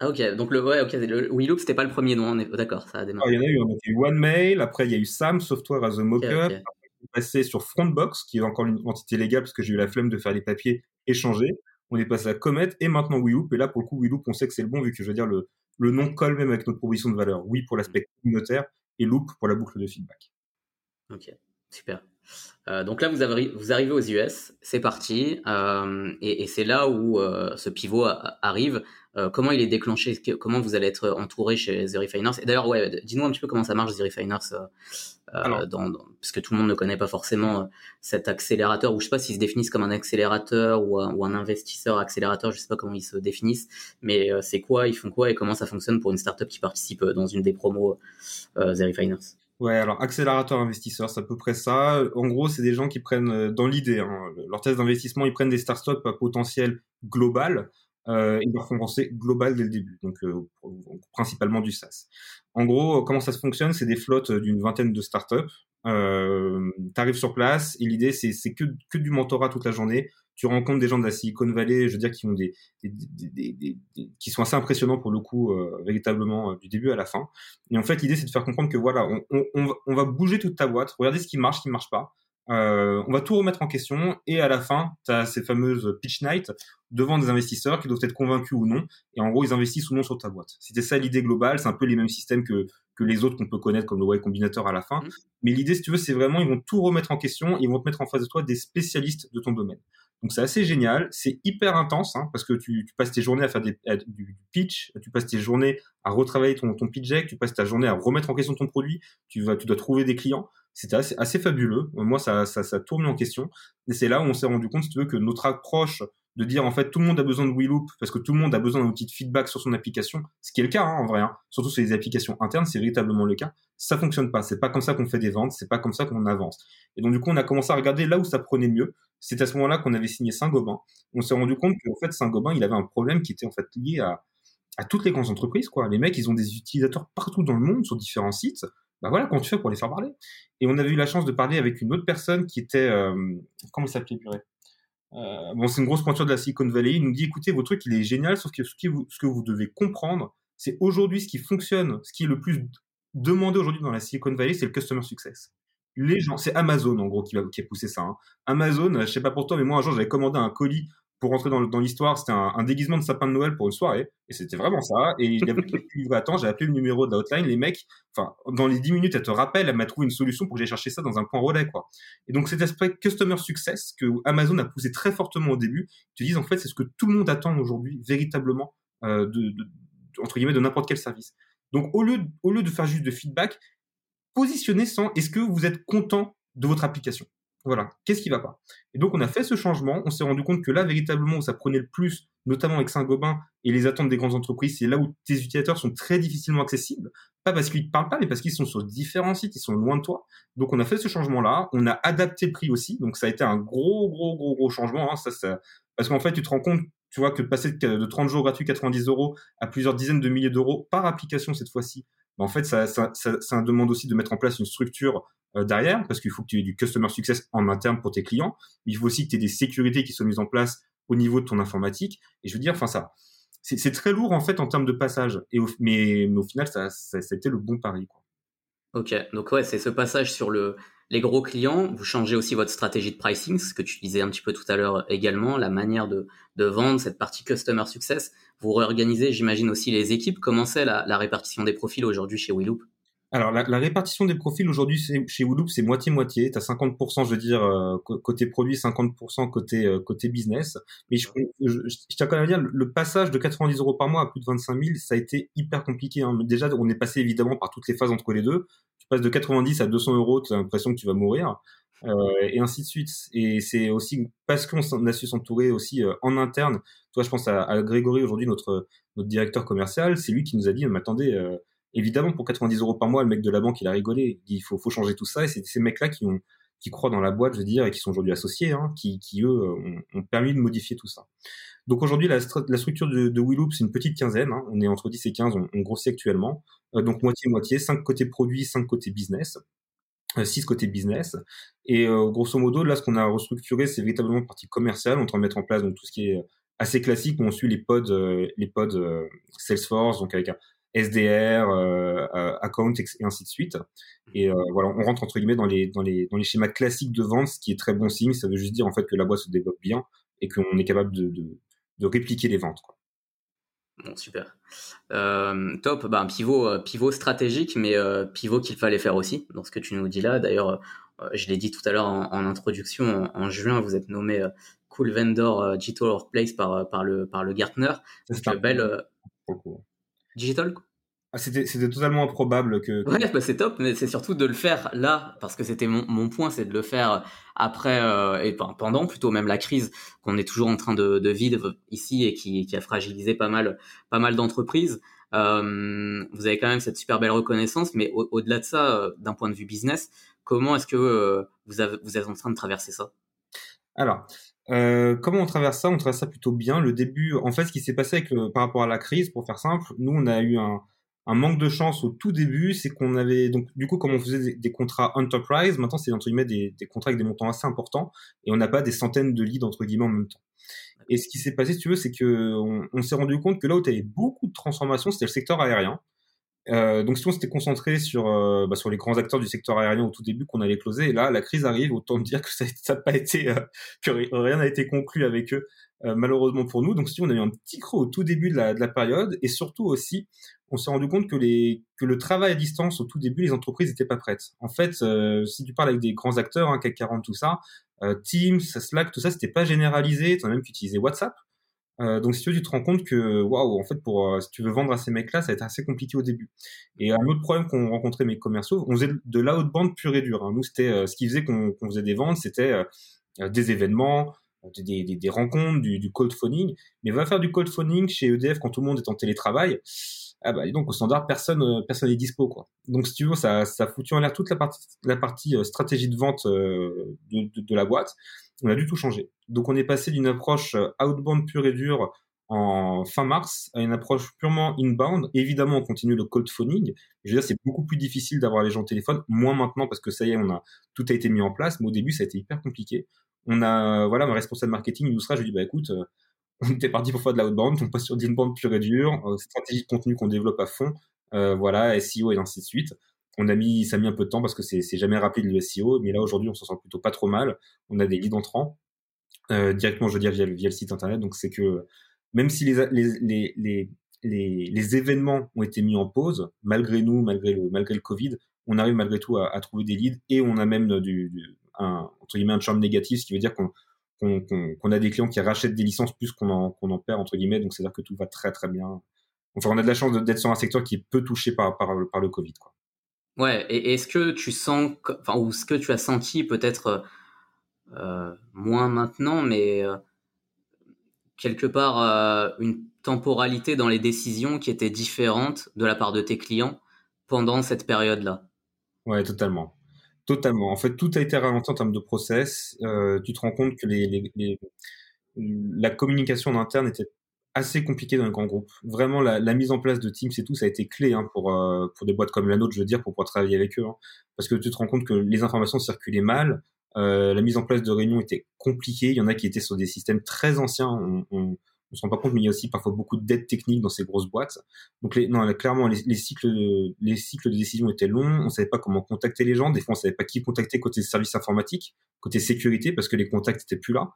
[SPEAKER 1] Ah ok, donc le ouais, ok, le c'était pas le premier nom, d'accord, ça a démarré.
[SPEAKER 2] il y en a eu, on a eu OneMail, après il y a eu Sam Software as a Mockup, okay, okay. on est passé sur Frontbox qui est encore une entité légale parce que j'ai eu la flemme de faire les papiers échangés. On est passé à Comet et maintenant Wheeloop et là pour le coup Wheeloop on sait que c'est le bon vu que je veux dire le le nom colle même avec notre proposition de valeur. Oui pour l'aspect communautaire et Loop pour la boucle de feedback.
[SPEAKER 1] Ok, super. Euh, donc là, vous, avez, vous arrivez aux US, c'est parti, euh, et, et c'est là où euh, ce pivot arrive. Euh, comment il est déclenché? Comment vous allez être entouré chez The Refiners Et d'ailleurs, ouais, dis-nous un petit peu comment ça marche The Refiners, euh, dans, dans, parce que tout le monde ne connaît pas forcément cet accélérateur, ou je sais pas s'ils se définissent comme un accélérateur ou un, ou un investisseur accélérateur, je sais pas comment ils se définissent, mais c'est quoi, ils font quoi et comment ça fonctionne pour une startup qui participe dans une des promos The Refiners
[SPEAKER 2] Ouais, alors accélérateur investisseur, c'est à peu près ça. En gros, c'est des gens qui prennent, euh, dans l'idée, hein, leur thèse d'investissement, ils prennent des startups à potentiel global, euh, font penser global dès le début, donc euh, principalement du SaaS. En gros, comment ça se fonctionne C'est des flottes d'une vingtaine de startups. Euh, tu arrives sur place et l'idée, c'est que, que du mentorat toute la journée tu rencontres des gens de la Silicon Valley, je veux dire, qui sont assez impressionnants pour le coup, euh, véritablement euh, du début à la fin. Et en fait, l'idée c'est de faire comprendre que voilà, on, on, va, bouger toute ta boîte, regarder ce qui marche, ce qui marche pas. Euh, on va tout remettre en question et à la fin, tu as ces fameuses pitch night devant des investisseurs qui doivent être convaincus ou non. Et en gros, ils investissent ou non sur ta boîte. C'était ça l'idée globale. C'est un peu les mêmes systèmes que, que les autres qu'on peut connaître comme le Y Combinator à la fin. Mmh. Mais l'idée, si tu veux, c'est vraiment, ils vont tout remettre en question. Ils vont te mettre en face de toi des spécialistes de ton domaine. Donc c'est assez génial, c'est hyper intense hein, parce que tu, tu, passes tes journées à faire des, du pitch, tu passes tes journées à retravailler ton, ton pitch deck, tu passes ta journée à remettre en question ton produit, tu vas, tu dois trouver des clients. C'était assez, assez fabuleux. Moi, ça, ça, ça tourne en question. Et c'est là où on s'est rendu compte, si tu veux, que notre approche de dire en fait tout le monde a besoin de WeLoop parce que tout le monde a besoin d'un outil de feedback sur son application, ce qui est le cas hein, en vrai, hein. surtout sur les applications internes, c'est véritablement le cas. Ça fonctionne pas, c'est pas comme ça qu'on fait des ventes, c'est pas comme ça qu'on avance. Et donc du coup, on a commencé à regarder là où ça prenait mieux. C'est à ce moment-là qu'on avait signé Saint-Gobain. On s'est rendu compte qu'en fait Saint-Gobain, il avait un problème qui était en fait lié à, à toutes les grandes entreprises quoi. Les mecs, ils ont des utilisateurs partout dans le monde sur différents sites. Bah voilà, comment tu fais pour les faire parler? Et on avait eu la chance de parler avec une autre personne qui était euh, comment s'appelait purée? Euh, bon, c'est une grosse pointure de la Silicon Valley. Il nous dit, écoutez, votre truc, il est génial, sauf que ce, que vous devez comprendre, c'est aujourd'hui ce qui fonctionne, ce qui est le plus demandé aujourd'hui dans la Silicon Valley, c'est le customer success. Les gens, c'est Amazon en gros qui, va, qui a poussé ça. Hein. Amazon, je sais pas pour toi, mais moi un jour j'avais commandé un colis pour rentrer dans, l'histoire, c'était un, déguisement de sapin de Noël pour une soirée, et c'était vraiment ça. Et il y avait livré j'ai appelé le numéro d'Outline, les mecs, enfin, dans les 10 minutes, elle te rappelle, elle m'a trouvé une solution pour que j'aille chercher ça dans un point relais, quoi. Et donc cet aspect customer success que Amazon a poussé très fortement au début, te disent en fait, c'est ce que tout le monde attend aujourd'hui, véritablement, euh, de, de, entre guillemets, de n'importe quel service. Donc au lieu, au lieu de faire juste de feedback, positionnez sans est-ce que vous êtes content de votre application? Voilà, qu'est-ce qui va pas? Et donc on a fait ce changement, on s'est rendu compte que là véritablement où ça prenait le plus, notamment avec Saint-Gobain et les attentes des grandes entreprises, c'est là où tes utilisateurs sont très difficilement accessibles, pas parce qu'ils te parlent pas, mais parce qu'ils sont sur différents sites, ils sont loin de toi. Donc on a fait ce changement-là, on a adapté le prix aussi, donc ça a été un gros, gros, gros, gros changement. Hein. Ça, ça, parce qu'en fait, tu te rends compte, tu vois, que passer de 30 jours gratuits 90 euros à plusieurs dizaines de milliers d'euros par application cette fois-ci, en fait, ça, ça, ça, demande aussi de mettre en place une structure euh, derrière, parce qu'il faut que tu aies du customer success en interne pour tes clients. Il faut aussi que tu aies des sécurités qui soient mises en place au niveau de ton informatique. Et je veux dire, enfin ça, c'est très lourd en fait en termes de passage. Et mais, au final, ça, a été le bon pari. Quoi.
[SPEAKER 1] Ok, donc ouais, c'est ce passage sur le les gros clients. Vous changez aussi votre stratégie de pricing, ce que tu disais un petit peu tout à l'heure également, la manière de, de vendre cette partie customer success. Vous réorganisez, j'imagine aussi les équipes. Comment c'est la, la répartition des profils aujourd'hui chez Willoop
[SPEAKER 2] alors la, la, répartition des profils aujourd'hui chez Wooloop c'est moitié moitié. Tu as 50% je veux dire euh, côté produit, 50% côté euh, côté business. Mais je, je, je, tiens quand même à dire le passage de 90 euros par mois à plus de 25 000, ça a été hyper compliqué. Hein. Déjà on est passé évidemment par toutes les phases entre les deux. Tu passes de 90 à 200 euros, tu as l'impression que tu vas mourir. Euh, et ainsi de suite. Et c'est aussi parce qu'on a su s'entourer aussi euh, en interne. Toi, je pense à, à Grégory aujourd'hui, notre notre directeur commercial, c'est lui qui nous a dit, mais attendez, évidemment, pour 90 euros par mois, le mec de la banque, il a rigolé. Il faut, faut changer tout ça. Et c'est ces mecs-là qui ont, qui croient dans la boîte, je veux dire, et qui sont aujourd'hui associés, hein, qui, qui eux ont, ont, permis de modifier tout ça. Donc aujourd'hui, la, la, structure de, de Willoop, c'est une petite quinzaine. Hein, on est entre 10 et 15, on, on grossit actuellement. Euh, donc moitié-moitié, 5 côtés produits, 5 côtés business. 6 euh, côtés business. Et euh, grosso modo, là, ce qu'on a restructuré, c'est véritablement partie commerciale. On est en train de mettre en place donc, tout ce qui est assez classique, où on suit les pods, les pods Salesforce, donc avec un, SDR, euh, euh, account et ainsi de suite. Et euh, voilà, on rentre entre guillemets dans les dans les dans les schémas classiques de vente, ce qui est très bon signe. Ça veut juste dire en fait que la boîte se développe bien et qu'on est capable de, de, de répliquer les ventes. Quoi.
[SPEAKER 1] Bon, super. Euh, top. Ben, pivot, pivot stratégique, mais euh, pivot qu'il fallait faire aussi, dans ce que tu nous dis là. D'ailleurs, euh, je l'ai dit tout à l'heure en, en, introduction, en, en, juin, vous êtes nommé Cool Vendor Digital Workplace par, par, le, par le Gartner. C'est belle. Digital
[SPEAKER 2] ah, c'était, c'était totalement improbable que.
[SPEAKER 1] Ouais, bah c'est top, mais c'est surtout de le faire là, parce que c'était mon, mon point, c'est de le faire après euh, et pendant plutôt même la crise qu'on est toujours en train de, de vivre ici et qui, qui a fragilisé pas mal, pas mal d'entreprises. Euh, vous avez quand même cette super belle reconnaissance, mais au, delà de ça, euh, d'un point de vue business, comment est-ce que euh, vous, avez, vous êtes en train de traverser ça?
[SPEAKER 2] Alors, euh, comment on traverse ça? On traverse ça plutôt bien. Le début, en fait, ce qui s'est passé avec le, par rapport à la crise, pour faire simple, nous, on a eu un, un manque de chance au tout début, c'est qu'on avait donc du coup, comme on faisait des, des contrats enterprise, maintenant c'est entre guillemets des, des, contrats avec des montants assez importants, et on n'a pas des centaines de leads entre guillemets en même temps. Et ce qui s'est passé, si tu veux, c'est que on s'est rendu compte que là où tu avais beaucoup de transformations, c'était le secteur aérien. Euh, donc si on s'était concentré sur euh, bah, sur les grands acteurs du secteur aérien au tout début qu'on allait closer. Et là la crise arrive. Autant dire que ça n'a pas été euh, que rien n'a été conclu avec eux euh, malheureusement pour nous. Donc si on a eu un petit creux au tout début de la, de la période. Et surtout aussi on s'est rendu compte que les que le travail à distance au tout début les entreprises n'étaient pas prêtes. En fait si tu parles avec des grands acteurs hein, CAC 40 tout ça Teams Slack tout ça c'était pas généralisé. Tu as même qu'utiliser WhatsApp euh, donc si tu, veux, tu te rends compte que waouh, en fait, pour euh, si tu veux vendre à ces mecs-là, ça va être assez compliqué au début. Et un autre problème qu'on rencontrait mes commerciaux, on faisait de l'outbound pur et dur. Hein. Nous, c'était euh, ce qui faisait qu'on faisait des ventes, c'était des événements, des, des, des rencontres, du, du, cold phoning. Mais va faire du cold phoning chez EDF quand tout le monde est en télétravail. Ah bah, donc au standard, personne, personne n'est dispo quoi. Donc si tu veux, ça, ça foutu en l'air toute la partie, la partie stratégie de vente de, de, de la boîte on a du tout changé. Donc on est passé d'une approche euh, outbound pure et dure en fin mars à une approche purement inbound. Évidemment, on continue le cold phoning. Je veux dire, c'est beaucoup plus difficile d'avoir les gens au téléphone, moins maintenant parce que ça y est, on a tout a été mis en place. Mais au début, ça a été hyper compliqué. On a, voilà, ma responsable marketing il nous sera, je lui dis, bah écoute, euh, *laughs* on était parti pour faire de l'outbound, on passe sur l'inbound pure et dure, euh, stratégie de contenu qu'on développe à fond, euh, voilà, SEO et ainsi de suite on a mis, ça a mis un peu de temps parce que c'est, jamais rapide le SEO, mais là aujourd'hui on s'en sent plutôt pas trop mal. On a des leads entrants euh, directement, je veux dire via, via, le site internet. Donc c'est que même si les, les, les, les, les, événements ont été mis en pause, malgré nous, malgré le, malgré le Covid, on arrive malgré tout à, à trouver des leads et on a même du, du un, entre guillemets un charme négatif, ce qui veut dire qu'on qu'on, a des clients qui rachètent des licences plus qu'on en, en perd entre guillemets. Donc c'est à dire que tout va très très bien. Enfin, on a de la chance d'être sur un secteur qui est peu touché par, par, par le Covid. Quoi.
[SPEAKER 1] Ouais, et est-ce que tu sens, ou ce que tu as senti peut-être euh, moins maintenant, mais euh, quelque part euh, une temporalité dans les décisions qui était différente de la part de tes clients pendant cette période-là?
[SPEAKER 2] Ouais, totalement. Totalement. En fait, tout a été ralenti en termes de process. Euh, tu te rends compte que la communication en interne était assez compliquée dans les grands groupes. Vraiment, la, la, mise en place de Teams et tout, ça a été clé hein, pour, euh, pour des boîtes comme la nôtre, je veux dire, pour pouvoir travailler avec eux. Hein. Parce que tu te rends compte que les informations circulaient mal, euh, la mise en place de réunions était compliquée. Il y en a qui étaient sur des systèmes très anciens. On, on, on se rend pas compte, mais il y a aussi parfois beaucoup de dettes techniques dans ces grosses boîtes. Donc les, non, clairement, les, les, cycles de, les cycles de décision étaient longs. On savait pas comment contacter les gens. Des fois, on savait pas qui contacter côté service informatique, côté sécurité, parce que les contacts étaient plus là.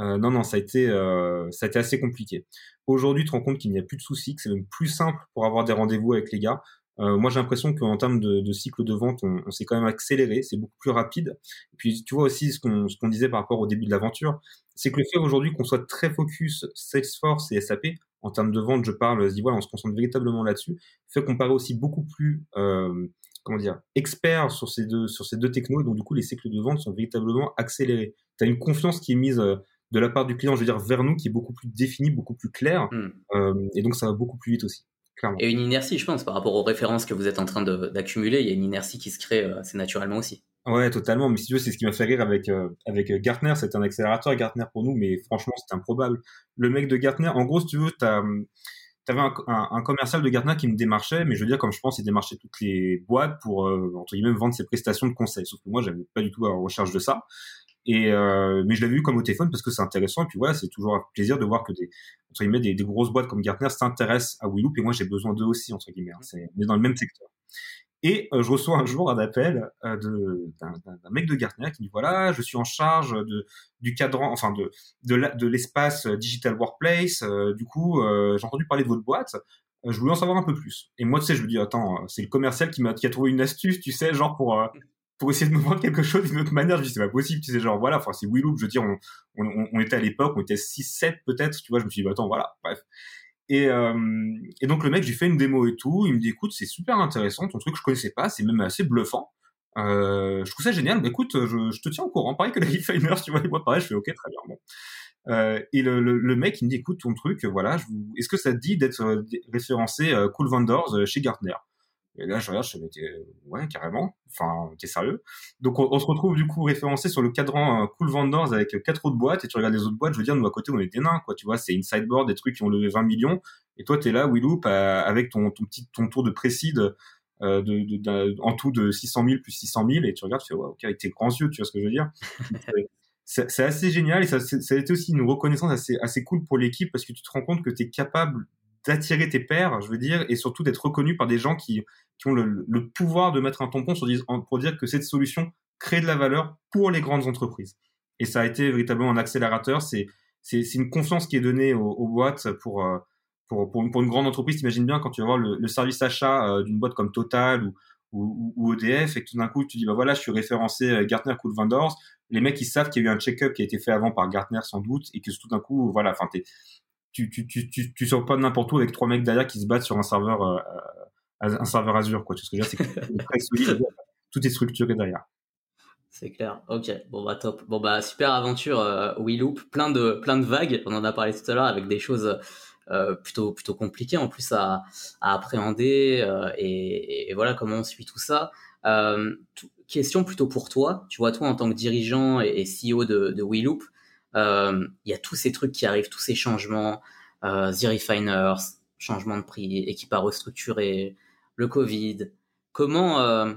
[SPEAKER 2] Euh, non, non, ça a été, euh, ça a été assez compliqué. Aujourd'hui, tu te rends compte qu'il n'y a plus de soucis, que c'est même plus simple pour avoir des rendez-vous avec les gars. Euh, moi, j'ai l'impression qu'en termes de, de, cycle de vente, on, on s'est quand même accéléré, c'est beaucoup plus rapide. Et puis, tu vois aussi ce qu'on qu'on disait par rapport au début de l'aventure, c'est que le fait aujourd'hui qu'on soit très focus Salesforce et SAP, en termes de vente, je parle, je dis voilà, on se concentre véritablement là-dessus, fait qu'on paraît aussi beaucoup plus, euh, comment dire, expert sur ces deux sur ces deux technos, donc du coup, les cycles de vente sont véritablement accélérés. Tu as une confiance qui est mise euh, de la part du client, je veux dire, vers nous, qui est beaucoup plus définie, beaucoup plus claire, mm. euh, et donc ça va beaucoup plus vite aussi.
[SPEAKER 1] Et une inertie, je pense, par rapport aux références que vous êtes en train d'accumuler, il y a une inertie qui se crée euh, assez naturellement aussi.
[SPEAKER 2] Ouais, totalement. Mais si tu veux, c'est ce qui m'a fait rire avec euh, avec Gartner. C'est un accélérateur Gartner pour nous, mais franchement, c'était improbable. Le mec de Gartner, en gros, si tu veux, t'as T'avais un, un, un, commercial de Gartner qui me démarchait, mais je veux dire, comme je pense, il démarchait toutes les boîtes pour, euh, entre guillemets, vendre ses prestations de conseil. Sauf que moi, j'avais pas du tout en recherche de ça. Et euh, mais je l'avais vu comme au téléphone parce que c'est intéressant. Et puis voilà c'est toujours un plaisir de voir que des entre guillemets des, grosses boîtes comme Gartner s'intéressent à Willoop. Et moi j'ai besoin d'eux aussi entre guillemets hein. on est dans le même secteur. Et euh, je reçois un jour un appel euh, d'un mec de Gartner qui dit voilà je suis en charge de du cadran enfin de de l'espace digital workplace. Euh, du coup euh, j'ai entendu parler de votre boîte. Je voulais en savoir un peu plus. Et moi tu sais je me dis attends c'est le commercial qui m'a qui a trouvé une astuce tu sais genre pour pour essayer de me vendre quelque chose d'une autre manière. Je dis, c'est pas possible, tu sais, genre, voilà, enfin, c'est Willoop, je veux dire, on, on, on était à l'époque, on était 6, 7 peut-être, tu vois, je me suis dit, bah, attends, voilà, bref. Et, euh, et donc, le mec, j'ai fait une démo et tout, il me dit, écoute, c'est super intéressant, ton truc, je connaissais pas, c'est même assez bluffant. Euh, je trouve ça génial, mais écoute, je, je te tiens au courant, pareil que les refiners, tu vois, et moi, pareil, je fais, ok, très bien, bon. Euh, et le, le, le, mec, il me dit, écoute, ton truc, voilà, est-ce que ça te dit d'être euh, référencé euh, Cool Vendors chez Gartner? Et là, je regarde, je me dis, ouais, carrément. Enfin, t'es sérieux? Donc, on, se retrouve du coup référencé sur le cadran euh, Cool Vendors avec quatre autres boîtes. Et tu regardes les autres boîtes, je veux dire, nous à côté, on est des nains, quoi. Tu vois, c'est une sideboard, des trucs qui ont levé 20 millions. Et toi, t'es là, Willoop, avec ton, ton petit ton tour de précide euh, de, de, en tout de 600 000 plus 600 000. Et tu regardes, tu fais, ouais, ok, avec tes grands yeux, tu vois ce que je veux dire? *laughs* c'est assez génial et ça, ça a été aussi une reconnaissance assez, assez cool pour l'équipe parce que tu te rends compte que tu es capable d'attirer tes pairs, je veux dire, et surtout d'être reconnu par des gens qui, qui ont le, le, pouvoir de mettre un tampon sur, pour dire que cette solution crée de la valeur pour les grandes entreprises. Et ça a été véritablement un accélérateur. C'est c'est une confiance qui est donnée aux, aux boîtes pour, euh, pour, pour, pour, une grande entreprise. T'imagines bien quand tu vas voir le, le service achat euh, d'une boîte comme Total ou, ou, ou, EDF et que tout d'un coup tu dis bah voilà je suis référencé euh, Gartner Cool Vendors. Les mecs ils savent qu'il y a eu un check-up qui a été fait avant par Gartner sans doute et que tout d'un coup voilà enfin tu, tu, tu, tu, sors pas n'importe où avec trois mecs derrière qui se battent sur un serveur, euh, euh un serveur Azure, quoi. Tu sais ce que je veux dire? C'est très solide. tout est structuré derrière.
[SPEAKER 1] C'est clair. Ok. Bon bah top. Bon bah super aventure euh, WeLoop. Plein de plein de vagues. On en a parlé tout à l'heure avec des choses euh, plutôt plutôt compliquées en plus à, appréhender et, voilà comment on suit tout ça. Question plutôt pour toi. Tu vois toi en tant que dirigeant et, CEO de, de WeLoop, il y a tous ces trucs qui arrivent, tous ces changements, euh, The Refiners, changement de prix, équipe à restructurer, le Covid. Comment euh,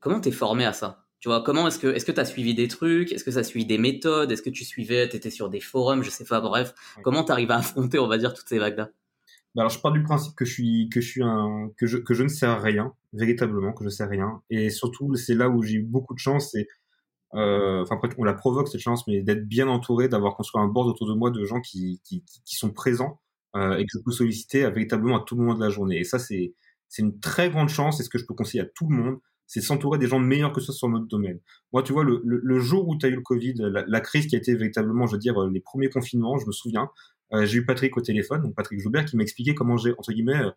[SPEAKER 1] comment t'es formé à ça? Tu vois, comment est-ce que est-ce que t'as suivi des trucs? Est-ce que ça suivi des méthodes? Est-ce que tu suivais T'étais sur des forums? Je sais pas. Bref, comment comment t'arrives à affronter, on va dire, toutes ces vagues là
[SPEAKER 2] bah alors je pars du principe que je suis que je suis un que je que je ne sais rien véritablement que je sais rien. Et surtout c'est là où j'ai eu beaucoup de chance c'est euh, enfin on la provoque cette chance, mais d'être bien entouré, d'avoir construit un board autour de moi de gens qui, qui, qui sont présents euh, et que je peux solliciter à, véritablement à tout moment de la journée. Et ça, c'est c'est une très grande chance et ce que je peux conseiller à tout le monde, c'est s'entourer des gens meilleurs que ce sur notre domaine. Moi, tu vois, le, le, jour où tu as eu le Covid, la, la, crise qui a été véritablement, je veux dire, les premiers confinements, je me souviens, euh, j'ai eu Patrick au téléphone, donc Patrick Joubert, qui m'a expliqué comment j'ai, entre guillemets, euh,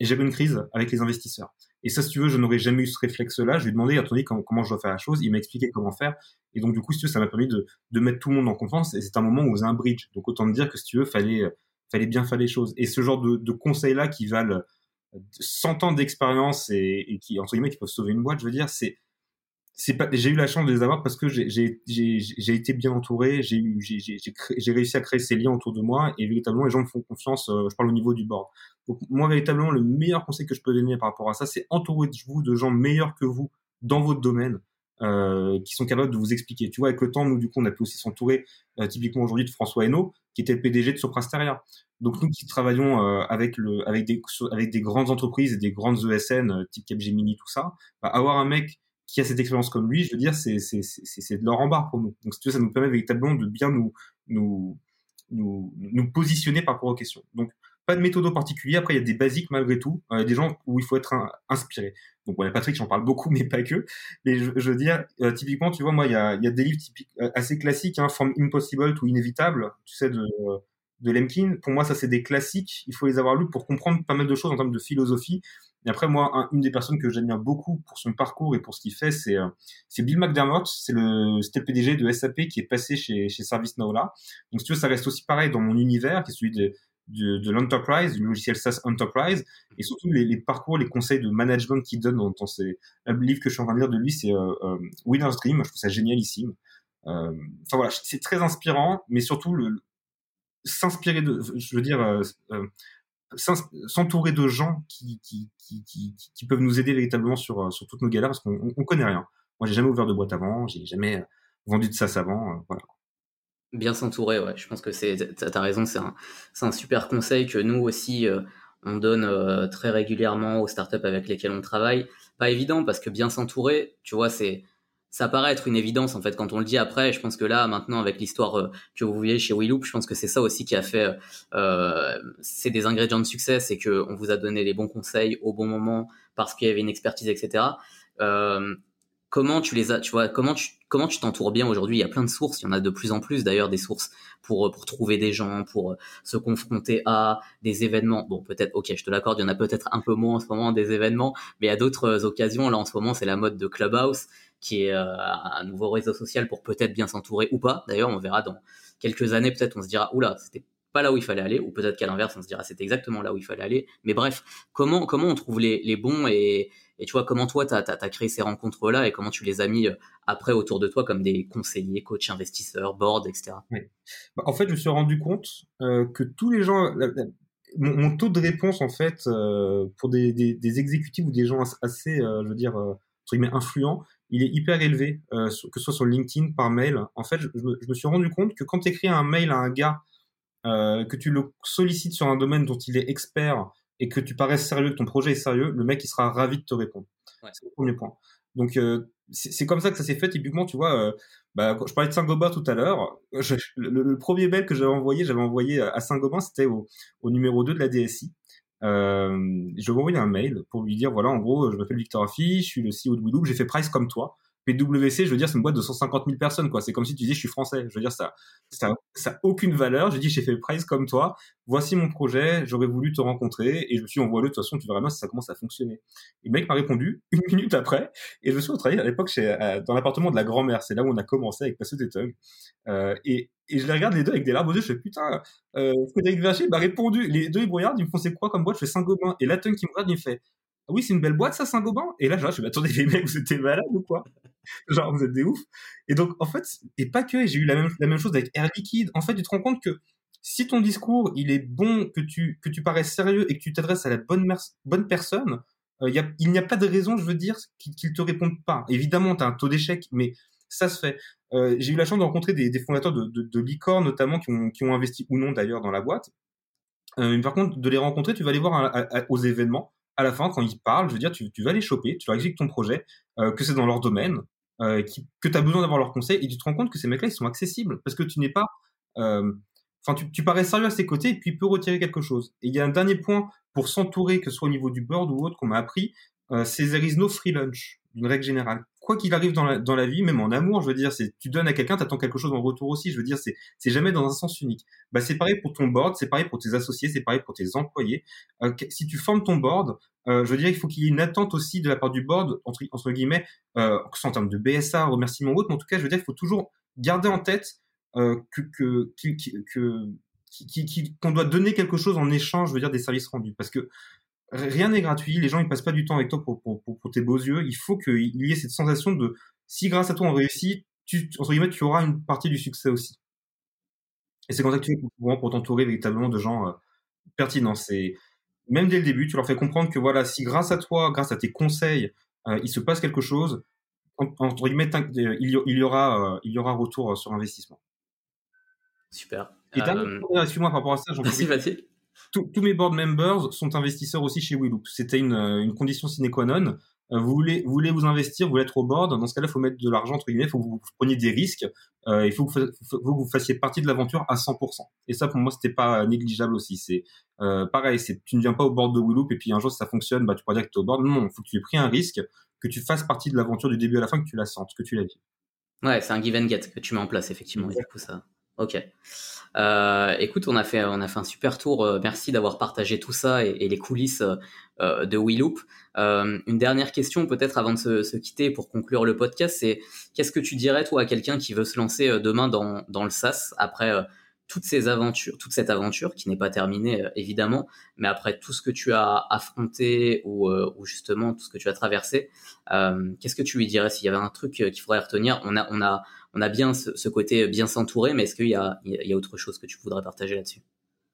[SPEAKER 2] gérer une crise avec les investisseurs. Et ça, si tu veux, je n'aurais jamais eu ce réflexe-là. Je lui ai demandé, attendez, comment, comment je dois faire la chose. Il m'a expliqué comment faire. Et donc, du coup, si tu veux, ça m'a permis de, de mettre tout le monde en confiance. Et c'est un moment où on un bridge. Donc, autant te dire que si tu veux, fallait, fallait bien faire les choses. Et ce genre de, de conseils-là qui valent 100 ans d'expérience et, et, qui entre guillemets qui peuvent sauver une boîte, je veux dire, c'est c'est pas j'ai eu la chance de les avoir parce que j'ai été bien entouré, j'ai j'ai réussi à créer ces liens autour de moi et véritablement les gens me font confiance. Euh, je parle au niveau du board. Donc moi véritablement le meilleur conseil que je peux donner par rapport à ça, c'est entourer-vous de gens meilleurs que vous dans votre domaine euh, qui sont capables de vous expliquer. Tu vois, avec le temps, nous, du coup, on a pu aussi s'entourer, euh, typiquement aujourd'hui, de François Hainaut, qui était le PDG de Soprasteria. Donc, nous qui travaillons euh, avec, le, avec, des, avec des grandes entreprises et des grandes ESN, euh, type Capgemini, tout ça, bah, avoir un mec qui a cette expérience comme lui, je veux dire, c'est, de l'or en barre pour nous. Donc, si tu veux, ça nous permet véritablement de bien nous, nous, nous, nous positionner par rapport aux questions. Donc, pas de méthode particulier. Après, il y a des basiques malgré tout, euh, des gens où il faut être inspiré. Donc, voilà, Patrick, j'en parle beaucoup, *laughs* mais pas que. Mais je, je veux dire, euh, typiquement, tu vois, moi, il y a, il y a des livres typiques, euh, assez classiques, hein, From Impossible to Inévitable, tu sais, de, de Lemkin. Pour moi, ça, c'est des classiques. Il faut les avoir lus pour comprendre pas mal de choses en termes de philosophie. Et après, moi, une des personnes que j'admire beaucoup pour son parcours et pour ce qu'il fait, c'est c'est Bill McDermott. C'est le c'était le PDG de SAP qui est passé chez chez ServiceNow là. Donc, si tu veux, ça reste aussi pareil dans mon univers, qui est celui de de, de l'enterprise, du logiciel SaaS Enterprise, et surtout les, les parcours, les conseils de management qu'il donne dans, dans ces le livre que je suis en train de lire de lui, c'est euh, euh, Winner's Dream. Je trouve ça génialissime. Euh, enfin voilà, c'est très inspirant, mais surtout le s'inspirer de, je veux dire, euh, euh s'entourer de gens qui, qui, qui, peuvent nous aider véritablement sur, euh, sur toutes nos galères parce qu'on on connaît rien. Moi, j'ai jamais ouvert de boîte avant, j'ai jamais vendu de SaaS avant, voilà.
[SPEAKER 1] Bien s'entourer, ouais. Je pense que c'est, t'as raison, c'est un, un super conseil que nous aussi on donne très régulièrement aux startups avec lesquelles on travaille. Pas évident parce que bien s'entourer, tu vois, c'est, ça paraît être une évidence en fait quand on le dit après. Je pense que là, maintenant, avec l'histoire euh, que vous voyez chez WeLoop, je pense que c'est ça aussi qui a fait, c'est des ingrédients de succès, c'est que on vous a donné les bons conseils au bon moment parce qu'il y avait une expertise, etc comment tu les as, tu vois, comment tu comment tu t'entoures bien aujourd'hui? Il y a plein de sources, il y en a de plus en plus d'ailleurs des sources pour euh, pour trouver des gens, pour euh, se confronter à des événements. Bon, peut-être, ok, je te l'accorde, il y en a peut-être un peu moins en ce moment des événements, mais à d'autres euh, occasions, là en ce moment, c'est la mode de Clubhouse qui est un nouveau réseau social pour peut-être bien s'entourer ou pas. D'ailleurs, on verra dans quelques années, peut-être on se dira, oula, c'était pas là où il fallait aller, ou peut-être qu'à l'inverse, on se dira c'est exactement là où il fallait aller. Mais bref, comment comment on trouve les, les bons et, et tu vois comment toi tu as, créé ces rencontres là et comment tu les as mis euh, après autour de toi comme des conseillers, coachs, investisseurs, board, etc.
[SPEAKER 2] Oui. Bah, en fait, je me suis rendu compte euh, que tous les gens, mon, taux de réponse en fait euh, pour des, des, des, exécutifs ou des gens assez, je veux dire, entre guillemets influents, il est hyper élevé, que ce soit sur LinkedIn, par mail. En fait, je, je me suis rendu compte que quand tu écris un mail à un gars euh, que tu le sollicites sur un domaine dont il est expert et que tu paraisses sérieux, que ton projet est sérieux, le mec il sera ravi de te répondre. Ouais. C'est le premier point. Donc euh, c'est comme ça que ça s'est fait typiquement, tu vois. Euh, bah, je parlais de Saint-Gobain tout à l'heure. Le, le, premier mail que j'avais envoyé, j'avais envoyé à Saint-Gobain, c'était au, au, numéro 2 de la DSI. Euh, je lui ai envoyé un mail pour lui dire voilà, en gros, je m'appelle Victor Affi, je suis le CEO de Wiloop, j'ai fait Price comme toi. PWC, je veux dire, c'est une boîte de 150 000 personnes, quoi. C'est comme si tu disais, je suis français. Je veux dire, ça, ça, ça a aucune valeur. Je dis, j'ai fait price comme toi. Voici mon projet. J'aurais voulu te rencontrer. Et je me suis envoyé, de toute façon, tu verras bien si ça commence à fonctionner. Et le mec m'a répondu *laughs* une minute après. Et je me suis retravaillé à l'époque euh, dans l'appartement de la grand-mère. C'est là où on a commencé avec Passeux Tung. Euh, et, et je les regarde les deux avec des larmes aux yeux. Je fais, putain, euh, Frédéric Vacher m'a répondu. Les deux, ils me regardent. Ils me font, c'est quoi comme boîte? Je fais Saint-Gobain. Et la Tung qui me regarde, il fait, oui, c'est une belle boîte, ça, Saint-Gobain? Et là, je me attendez, *laughs* les mecs, vous étiez malades ou quoi? genre, vous êtes des oufs. Et donc, en fait, et pas que, j'ai eu la même, chose avec Air Liquide. En fait, tu te rends compte que si ton discours, il est bon, que tu, que tu parais sérieux et que tu t'adresses à la bonne, bonne personne, euh, il n'y a pas de raison, je veux dire, qu'ils ne te répondent pas. Évidemment, tu as un taux d'échec, mais ça se fait. Euh, j'ai eu la chance de rencontrer des, fondateurs de, de, notamment, qui ont, qui ont investi ou non d'ailleurs dans la boîte. Euh, mais par contre, de les rencontrer, tu vas les voir aux événements à la fin, quand ils parlent, je veux dire, tu, vas les choper, tu leur expliques ton projet, euh, que c'est dans leur domaine, euh, que tu as besoin d'avoir leur conseil, et tu te rends compte que ces mecs-là, ils sont accessibles, parce que tu n'es pas... Euh, enfin, tu, parais sérieux à ses côtés, et puis il peut retirer quelque chose. Et il y a un dernier point pour s'entourer, que ce soit au niveau du board ou autre, qu'on m'a appris, c'est there is no free lunch, d'une règle générale quoi qu'il arrive dans la, vie, même en amour, je veux dire, c'est tu donnes à quelqu'un, t'attends quelque chose en retour aussi. Je veux dire, c'est jamais dans un sens unique. Bah c'est pareil pour ton board, c'est pareil pour tes associés, c'est pareil pour tes employés. Euh, si tu formes ton board, euh, je veux dire, il faut qu'il y ait une attente aussi de la part du board entre entre guillemets, euh, que ce soit en termes de BSA, remerciement ou autre, mais en tout cas, je veux dire, il faut toujours garder en tête euh, que qu'on doit donner quelque chose en échange, je veux dire, des services rendus. Parce que rien n'est gratuit. Les gens ils passent pas du temps avec toi pour, pour, pour, tes beaux yeux. Il faut qu'il y ait cette sensation de si grâce à toi on réussit, tu, entre guillemets, tu auras une partie du succès aussi. Et c'est comme ça que tu fais pour, pour t'entourer véritablement de gens euh, pertinents. C'est même dès le début, tu leur fais comprendre que voilà, si grâce à toi, grâce à tes conseils, euh, il se passe quelque chose, entre guillemets, il y, aura, euh, il y aura retour sur investissement.
[SPEAKER 1] Super.
[SPEAKER 2] Et euh... excuse-moi par rapport à ça, j'en *laughs*
[SPEAKER 1] Vas-y, vas-y.
[SPEAKER 2] Tous mes board members sont investisseurs aussi chez Willoop. C'était une, une condition sine qua non. Euh, vous voulez, vous vous investir, vous voulez être au board, dans ce cas-là, il faut mettre de l'argent, entre guillemets, il faut que vous, preniez des risques, euh, il faut que vous, vous, fassiez partie de l'aventure à 100%. Et ça, pour moi, c'était pas négligeable aussi. C'est euh, pareil, c'est tu ne viens pas au board de Willoop et puis un jour, si ça fonctionne, bah, tu pourras dire que tu es au board. Non, il faut que tu aies pris un risque, que tu fasses partie de l'aventure du début à la fin, que tu la sentes, que tu la vis.
[SPEAKER 1] Ouais, c'est un give and get que tu mets en place, effectivement. Ça... Ok. Euh, écoute, on a fait on a fait un super tour. Euh, merci d'avoir partagé tout ça et, les coulisses euh, de WeLoop. Une dernière question peut-être avant de se, quitter pour conclure le podcast, c'est qu'est-ce que tu dirais toi à quelqu'un qui veut se lancer demain dans dans le SaaS après toutes ces aventures, toute cette aventure qui n'est pas terminée évidemment, mais après tout ce que tu as affronté ou, ou justement tout ce que tu as traversé, euh, qu'est-ce que tu lui dirais s'il y avait un truc qu'il faudrait retenir? On a on a on a bien ce, côté bien s'entourer, mais est-ce qu'il y a, il y a autre chose que tu voudrais partager là-dessus?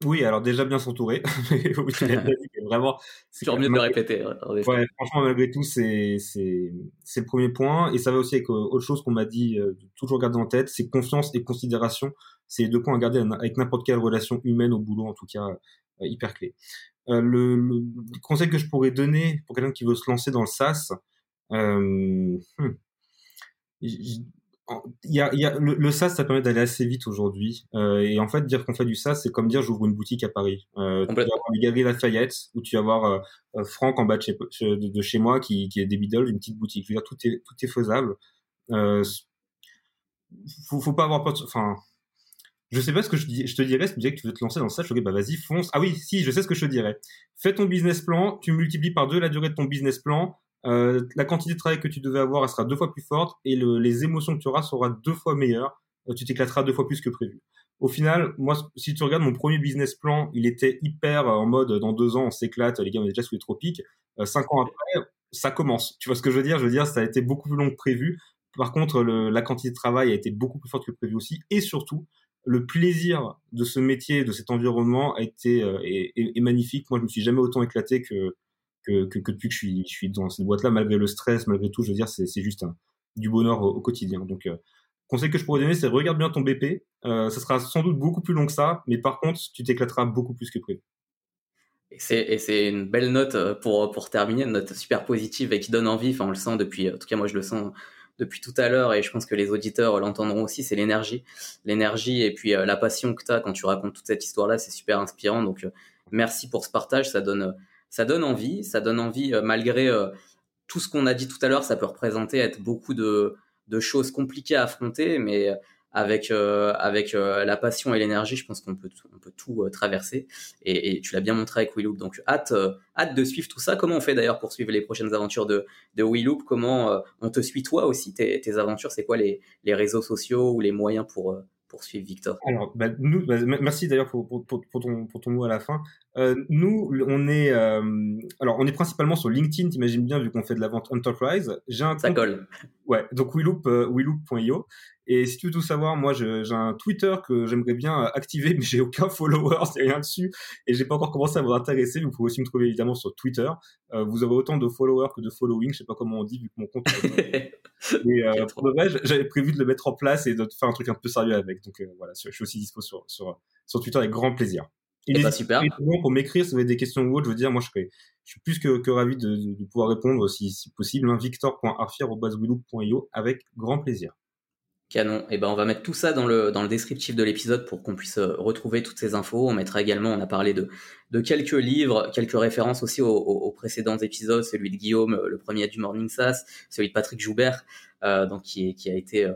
[SPEAKER 2] Oui, alors déjà bien s'entourer. *laughs* *laughs* vraiment.
[SPEAKER 1] C'est toujours mieux de le répéter.
[SPEAKER 2] Ouais, franchement, malgré tout, c'est c'est c'est le premier point, et ça va aussi avec euh, autre chose qu'on m'a dit, euh, toujours garder en tête, c'est confiance et considération. C'est les deux points à garder avec n'importe quelle relation humaine au boulot, en tout cas, euh, hyper clé. le, conseil que je pourrais donner pour quelqu'un qui veut se lancer dans le SaaS, euh, hmm, il y a, il y a, le, le, SaaS, ça permet d'aller assez vite aujourd'hui. Euh, et en fait, dire qu'on fait du SaaS, c'est comme dire j'ouvre une boutique à Paris. Euh, tu vas avoir les Galeries Lafayette, ou tu vas avoir euh, euh, Franck en bas de chez, de, chez moi qui, qui est des Beatles, une petite boutique. Je veux dire, tout est, tout est faisable. Euh, faut, faut pas avoir peur. Enfin, je sais pas ce que je, dis, te dirais. Si tu disais que tu veux te lancer dans ça, je te bah vas-y, fonce. Ah oui, si, je sais ce que je te dirais. Fais ton business plan, tu multiplies par deux la durée de ton business plan euh, la quantité de travail que tu devais avoir, elle sera deux fois plus forte et le, les émotions que tu auras seront deux fois meilleures. Euh, tu t'éclateras deux fois plus que prévu. Au final, moi, si tu regardes mon premier business plan, il était hyper euh, en mode dans deux ans on s'éclate, les gars on est déjà sous les tropiques. cinq ans après, ça commence. Tu vois ce que je veux dire? Je veux dire, ça a été beaucoup plus long que prévu. Par contre, le, la quantité de travail a été beaucoup plus forte que prévu aussi, et surtout, le plaisir de ce métier, de cet environnement a été est, magnifique. Moi, je me suis jamais autant éclaté que depuis que je suis, dans cette boîte-là, malgré le stress, malgré tout, je veux dire, c'est, juste du bonheur au, quotidien. Donc, euh, conseil que je pourrais donner, c'est regarde bien ton BP. Euh, ça sera sans doute beaucoup plus long que ça, mais par contre, tu t'éclateras beaucoup plus que prévu.
[SPEAKER 1] Et c'est, une belle note euh, pour terminer, une note super positive et qui donne envie. Enfin, on le sent depuis, en tout cas, moi, je le sens depuis tout à l'heure et je pense que les auditeurs l'entendront aussi, c'est l'énergie. L'énergie et puis euh, la passion que tu as quand tu racontes toute cette histoire-là, c'est super inspirant. Donc, merci pour ce partage. Ça donne, ça donne envie, ça donne envie euh, malgré euh, tout ce qu'on a dit tout à l'heure, ça peut représenter être beaucoup de, de choses compliquées à affronter, mais avec euh, avec la passion et l'énergie, je pense qu'on peut on peut tout traverser. Et, et, tu l'as bien montré avec WeLoop. Donc hâte hâte de suivre tout ça. Comment on fait d'ailleurs pour suivre les prochaines aventures de de WeLoop? Comment on te suit toi aussi? Tes, tes aventures C'est quoi les les réseaux sociaux ou les moyens pour poursuivre Victor?
[SPEAKER 2] Alors, bah, nous, bah, merci d'ailleurs pour, pour, pour, ton, pour ton mot à la fin. Euh, nous, on est, euh, alors on est principalement sur LinkedIn, t'imagines bien vu qu'on fait de la vente enterprise.
[SPEAKER 1] J'ai un ça colle.
[SPEAKER 2] Ouais, donc WeLoop, euh, WeLoop.io. Et si tu veux tout savoir, moi j'ai un Twitter que j'aimerais bien activer, *laughs* mais j'ai aucun follower, c'est rien dessus, et j'ai pas encore commencé à vous intéresser. Vous pouvez aussi me trouver évidemment sur Twitter. Euh, vous avez autant de followers que de following, je sais pas comment on dit vu que mon compte. et *laughs* euh, pour vrai, j'avais prévu de le mettre en place et de faire un truc un peu sérieux avec. Donc euh, voilà, je suis aussi dispo sur sur sur Twitter avec grand plaisir.
[SPEAKER 1] Il est super.
[SPEAKER 2] Pour m'écrire, si vous avez des questions ou autres, je veux dire, moi, je, serais, je suis plus que, ravi de, pouvoir répondre si, si possible. Hein, victor.arfier.io avec grand plaisir.
[SPEAKER 1] Canon. Eh ben on va mettre tout ça dans le dans le descriptif de l'épisode pour qu'on puisse euh, retrouver toutes ces infos. On mettra également, on a parlé de de quelques livres, quelques références aussi aux, précédents épisodes, celui de Guillaume, euh, le premier du Morning Sass, celui de Patrick Joubert, euh, donc qui a été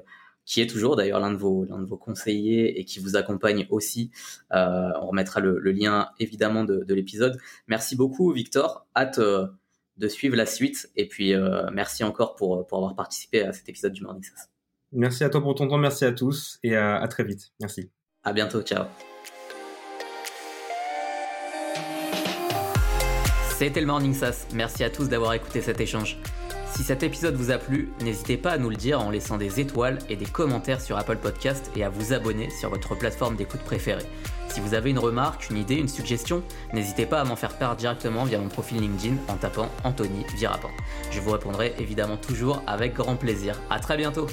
[SPEAKER 1] qui est toujours d'ailleurs l'un de vos l'un de vos conseillers et qui vous accompagne aussi. Euh, on remettra le, le, lien évidemment de, de l'épisode. Merci beaucoup Victor. Hâte de suivre la suite et puis merci encore pour pour avoir participé à cet épisode du Morning Sass.
[SPEAKER 2] Merci à toi pour ton temps, merci à tous et à, à très vite. Merci.
[SPEAKER 1] À bientôt, ciao. C'était le Morning Sass. Merci à tous d'avoir écouté cet échange. Si cet épisode vous a plu, n'hésitez pas à nous le dire en laissant des étoiles et des commentaires sur Apple Podcast et à vous abonner sur votre plateforme d'écoute préférée. Si vous avez une remarque, une idée, une suggestion, n'hésitez pas à m'en faire part directement via mon profil LinkedIn en tapant Anthony Virapin. Je vous répondrai évidemment toujours avec grand plaisir. À très bientôt